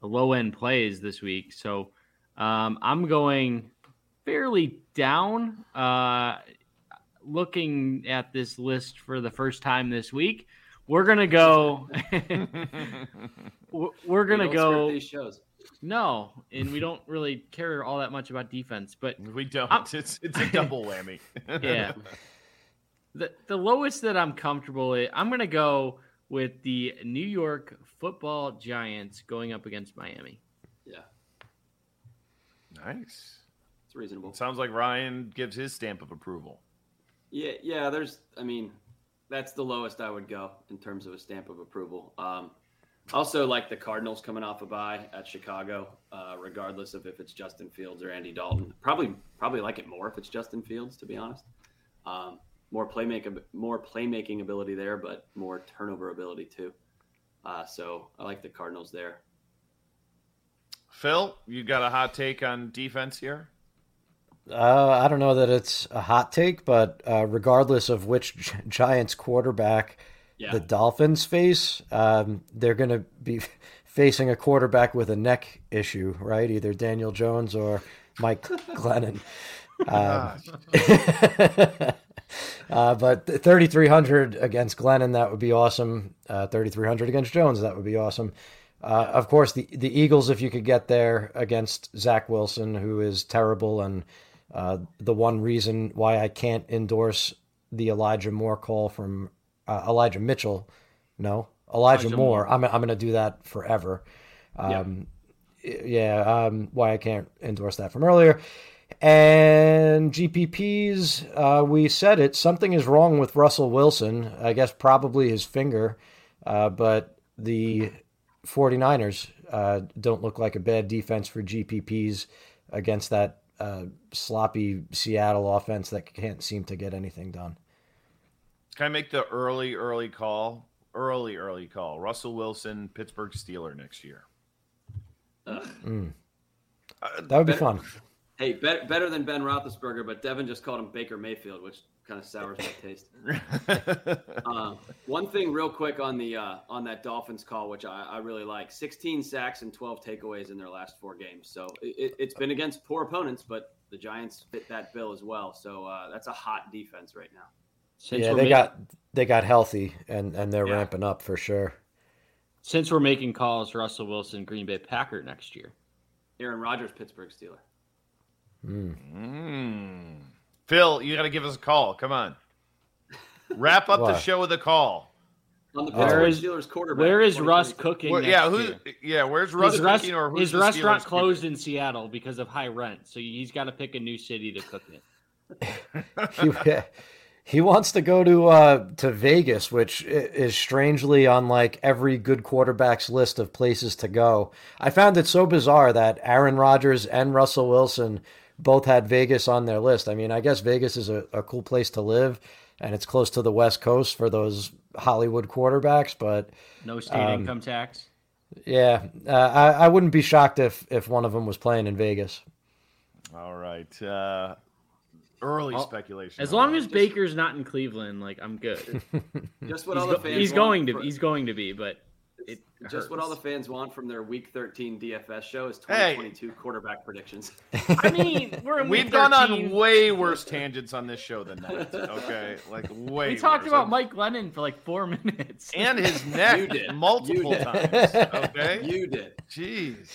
[SPEAKER 2] low end plays this week. So um, I'm going fairly down. Uh, looking at this list for the first time this week, we're gonna go. we're- we're gonna
[SPEAKER 3] don't
[SPEAKER 2] go.
[SPEAKER 3] these shows.
[SPEAKER 2] No, and we don't really care all that much about defense, but
[SPEAKER 1] we don't.
[SPEAKER 2] I'm-
[SPEAKER 1] it's it's a double whammy.
[SPEAKER 2] yeah. The the lowest that I'm comfortable with, I'm gonna go with the New York Football Giants going up against Miami.
[SPEAKER 3] Yeah,
[SPEAKER 1] nice.
[SPEAKER 3] it's reasonable.
[SPEAKER 1] Sounds like Ryan gives his stamp of approval.
[SPEAKER 3] Yeah, yeah. There's, I mean, that's the lowest I would go in terms of a stamp of approval. Um, also, like the Cardinals coming off a bye at Chicago, uh, regardless of if it's Justin Fields or Andy Dalton. Probably, probably like it more if it's Justin Fields, to be honest. Um, more playmaking, more playmaking ability there, but more turnover ability too. Uh, so I like the Cardinals there.
[SPEAKER 1] Phil, you got a hot take on defense here?
[SPEAKER 4] Uh, I don't know that it's a hot take, but uh, regardless of which Gi- Giants quarterback
[SPEAKER 3] Yeah,
[SPEAKER 4] the Dolphins face, um, they're going to be facing a quarterback with a neck issue, right? Either Daniel Jones or Mike Glennon. Um, uh, but 3,300 against Glennon, that would be awesome. Uh, 3,300 against Jones, that would be awesome. Uh, of course, the the Eagles, if you could get there against Zach Wilson, who is terrible, and uh, the one reason why I can't endorse the Elijah Moore call from uh, Elijah Mitchell, no, Elijah,
[SPEAKER 2] Elijah
[SPEAKER 4] Moore.
[SPEAKER 2] Moore.
[SPEAKER 4] I'm I'm going to do that forever. Um, yeah, um, why I can't endorse that from earlier. And GPPs, uh, we said it. Something is wrong with Russell Wilson. I guess probably his finger, uh, but the 49ers uh, don't look like a bad defense for GPPs against that uh, sloppy Seattle offense that can't seem to get anything done.
[SPEAKER 1] Can I make the early, early call? Early, early call. Russell Wilson, Pittsburgh Steeler next year.
[SPEAKER 3] Ugh.
[SPEAKER 4] That would be
[SPEAKER 3] Better-
[SPEAKER 4] fun.
[SPEAKER 3] Hey, better, better than Ben Roethlisberger, but Devin just called him Baker Mayfield, which kind of sours my taste. Um, one thing, real quick, on the uh, on that Dolphins call, which I, I really like: 16 sacks and 12 takeaways in their last four games. So it, it's been against poor opponents, but the Giants fit that bill as well. So uh, that's a hot defense right now.
[SPEAKER 2] Since
[SPEAKER 4] yeah, they
[SPEAKER 2] ma-
[SPEAKER 4] got they got healthy and and they're
[SPEAKER 1] Yeah.
[SPEAKER 4] ramping up for sure.
[SPEAKER 2] since we're making calls, Russell Wilson, Green Bay Packer next year.
[SPEAKER 3] Aaron Rodgers, Pittsburgh Steeler.
[SPEAKER 1] Mm. Phil, you got to give us a call. Come on. Wrap up the show with a call.
[SPEAKER 3] On the
[SPEAKER 4] Where
[SPEAKER 3] Pittsburgh
[SPEAKER 2] is-
[SPEAKER 3] Steelers quarterback.
[SPEAKER 2] Where is Russ cooking?
[SPEAKER 1] Where-
[SPEAKER 2] next
[SPEAKER 1] yeah, who's
[SPEAKER 2] year?
[SPEAKER 1] yeah? Where's Russ
[SPEAKER 2] his, rest-
[SPEAKER 1] cooking or who's
[SPEAKER 2] his
[SPEAKER 1] the
[SPEAKER 2] restaurant
[SPEAKER 1] Steelers
[SPEAKER 2] closed
[SPEAKER 1] keeping?
[SPEAKER 2] in Seattle because of high rent, so he's got to pick a new city to cook in.
[SPEAKER 4] he, he wants to go to uh, to Vegas, which is strangely on like every good quarterback's list of places to go. I found it so bizarre that Aaron Rodgers and Russell Wilson both had Vegas on their list. I mean, I guess Vegas is a, a cool place to live, and it's close to the West Coast for those Hollywood quarterbacks. But
[SPEAKER 2] No state
[SPEAKER 4] Um,
[SPEAKER 2] income tax.
[SPEAKER 4] yeah, uh, I, I wouldn't be shocked if if one of them was playing in Vegas.
[SPEAKER 1] All right. Uh, early
[SPEAKER 2] I'll-
[SPEAKER 1] speculation.
[SPEAKER 2] As long
[SPEAKER 1] right.
[SPEAKER 2] as Baker's not in Cleveland, like I'm good.
[SPEAKER 3] Just what
[SPEAKER 2] he's
[SPEAKER 3] all the
[SPEAKER 2] go-
[SPEAKER 3] fans
[SPEAKER 2] he's
[SPEAKER 3] want
[SPEAKER 2] going to
[SPEAKER 3] for-
[SPEAKER 2] he's going to be, but it
[SPEAKER 3] Just what all the fans want from their Week 13 DFS show is
[SPEAKER 1] Hey.
[SPEAKER 3] 2022 quarterback predictions.
[SPEAKER 2] I mean, we're in
[SPEAKER 1] We've
[SPEAKER 2] week
[SPEAKER 1] gone on way worse tangents on this show than that. Okay, like way.
[SPEAKER 2] We talked
[SPEAKER 1] worse.
[SPEAKER 2] about Mike Glennon for like four minutes.
[SPEAKER 1] and his neck
[SPEAKER 3] You did.
[SPEAKER 1] multiple
[SPEAKER 3] You did.
[SPEAKER 1] times. Okay.
[SPEAKER 3] you did.
[SPEAKER 1] Jeez.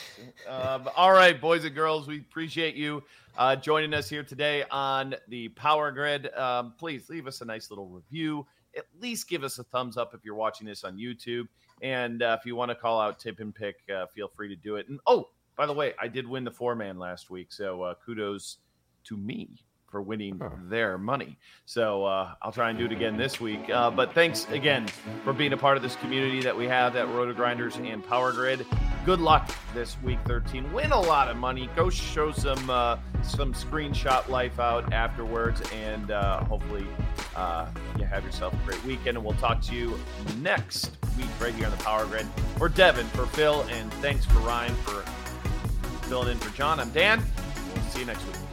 [SPEAKER 1] Um, all right, boys and girls, we appreciate you uh, joining us here today on the Power Grid. Um, please leave us a nice little review. At least give us a thumbs up if you're watching this on YouTube. And uh, if you want to call out tip and pick, uh, feel free to do it. And oh, by the way, I did win the four man last week, so uh, kudos to me for winning
[SPEAKER 4] Huh.
[SPEAKER 1] their money. So uh, I'll try and do it again this week. Uh, but thanks again for being a part of this community that we have at RotoGrinders and Power Grid. Good luck this week 13. Win a lot of money. Go show some uh, some screenshot life out afterwards, and uh, hopefully uh, you have yourself a great weekend. And we'll talk to you next week right here on the Power Grid. For Devin, for Phil, and thanks for Ryan for filling in for John. I'm Dan. We'll see you next week.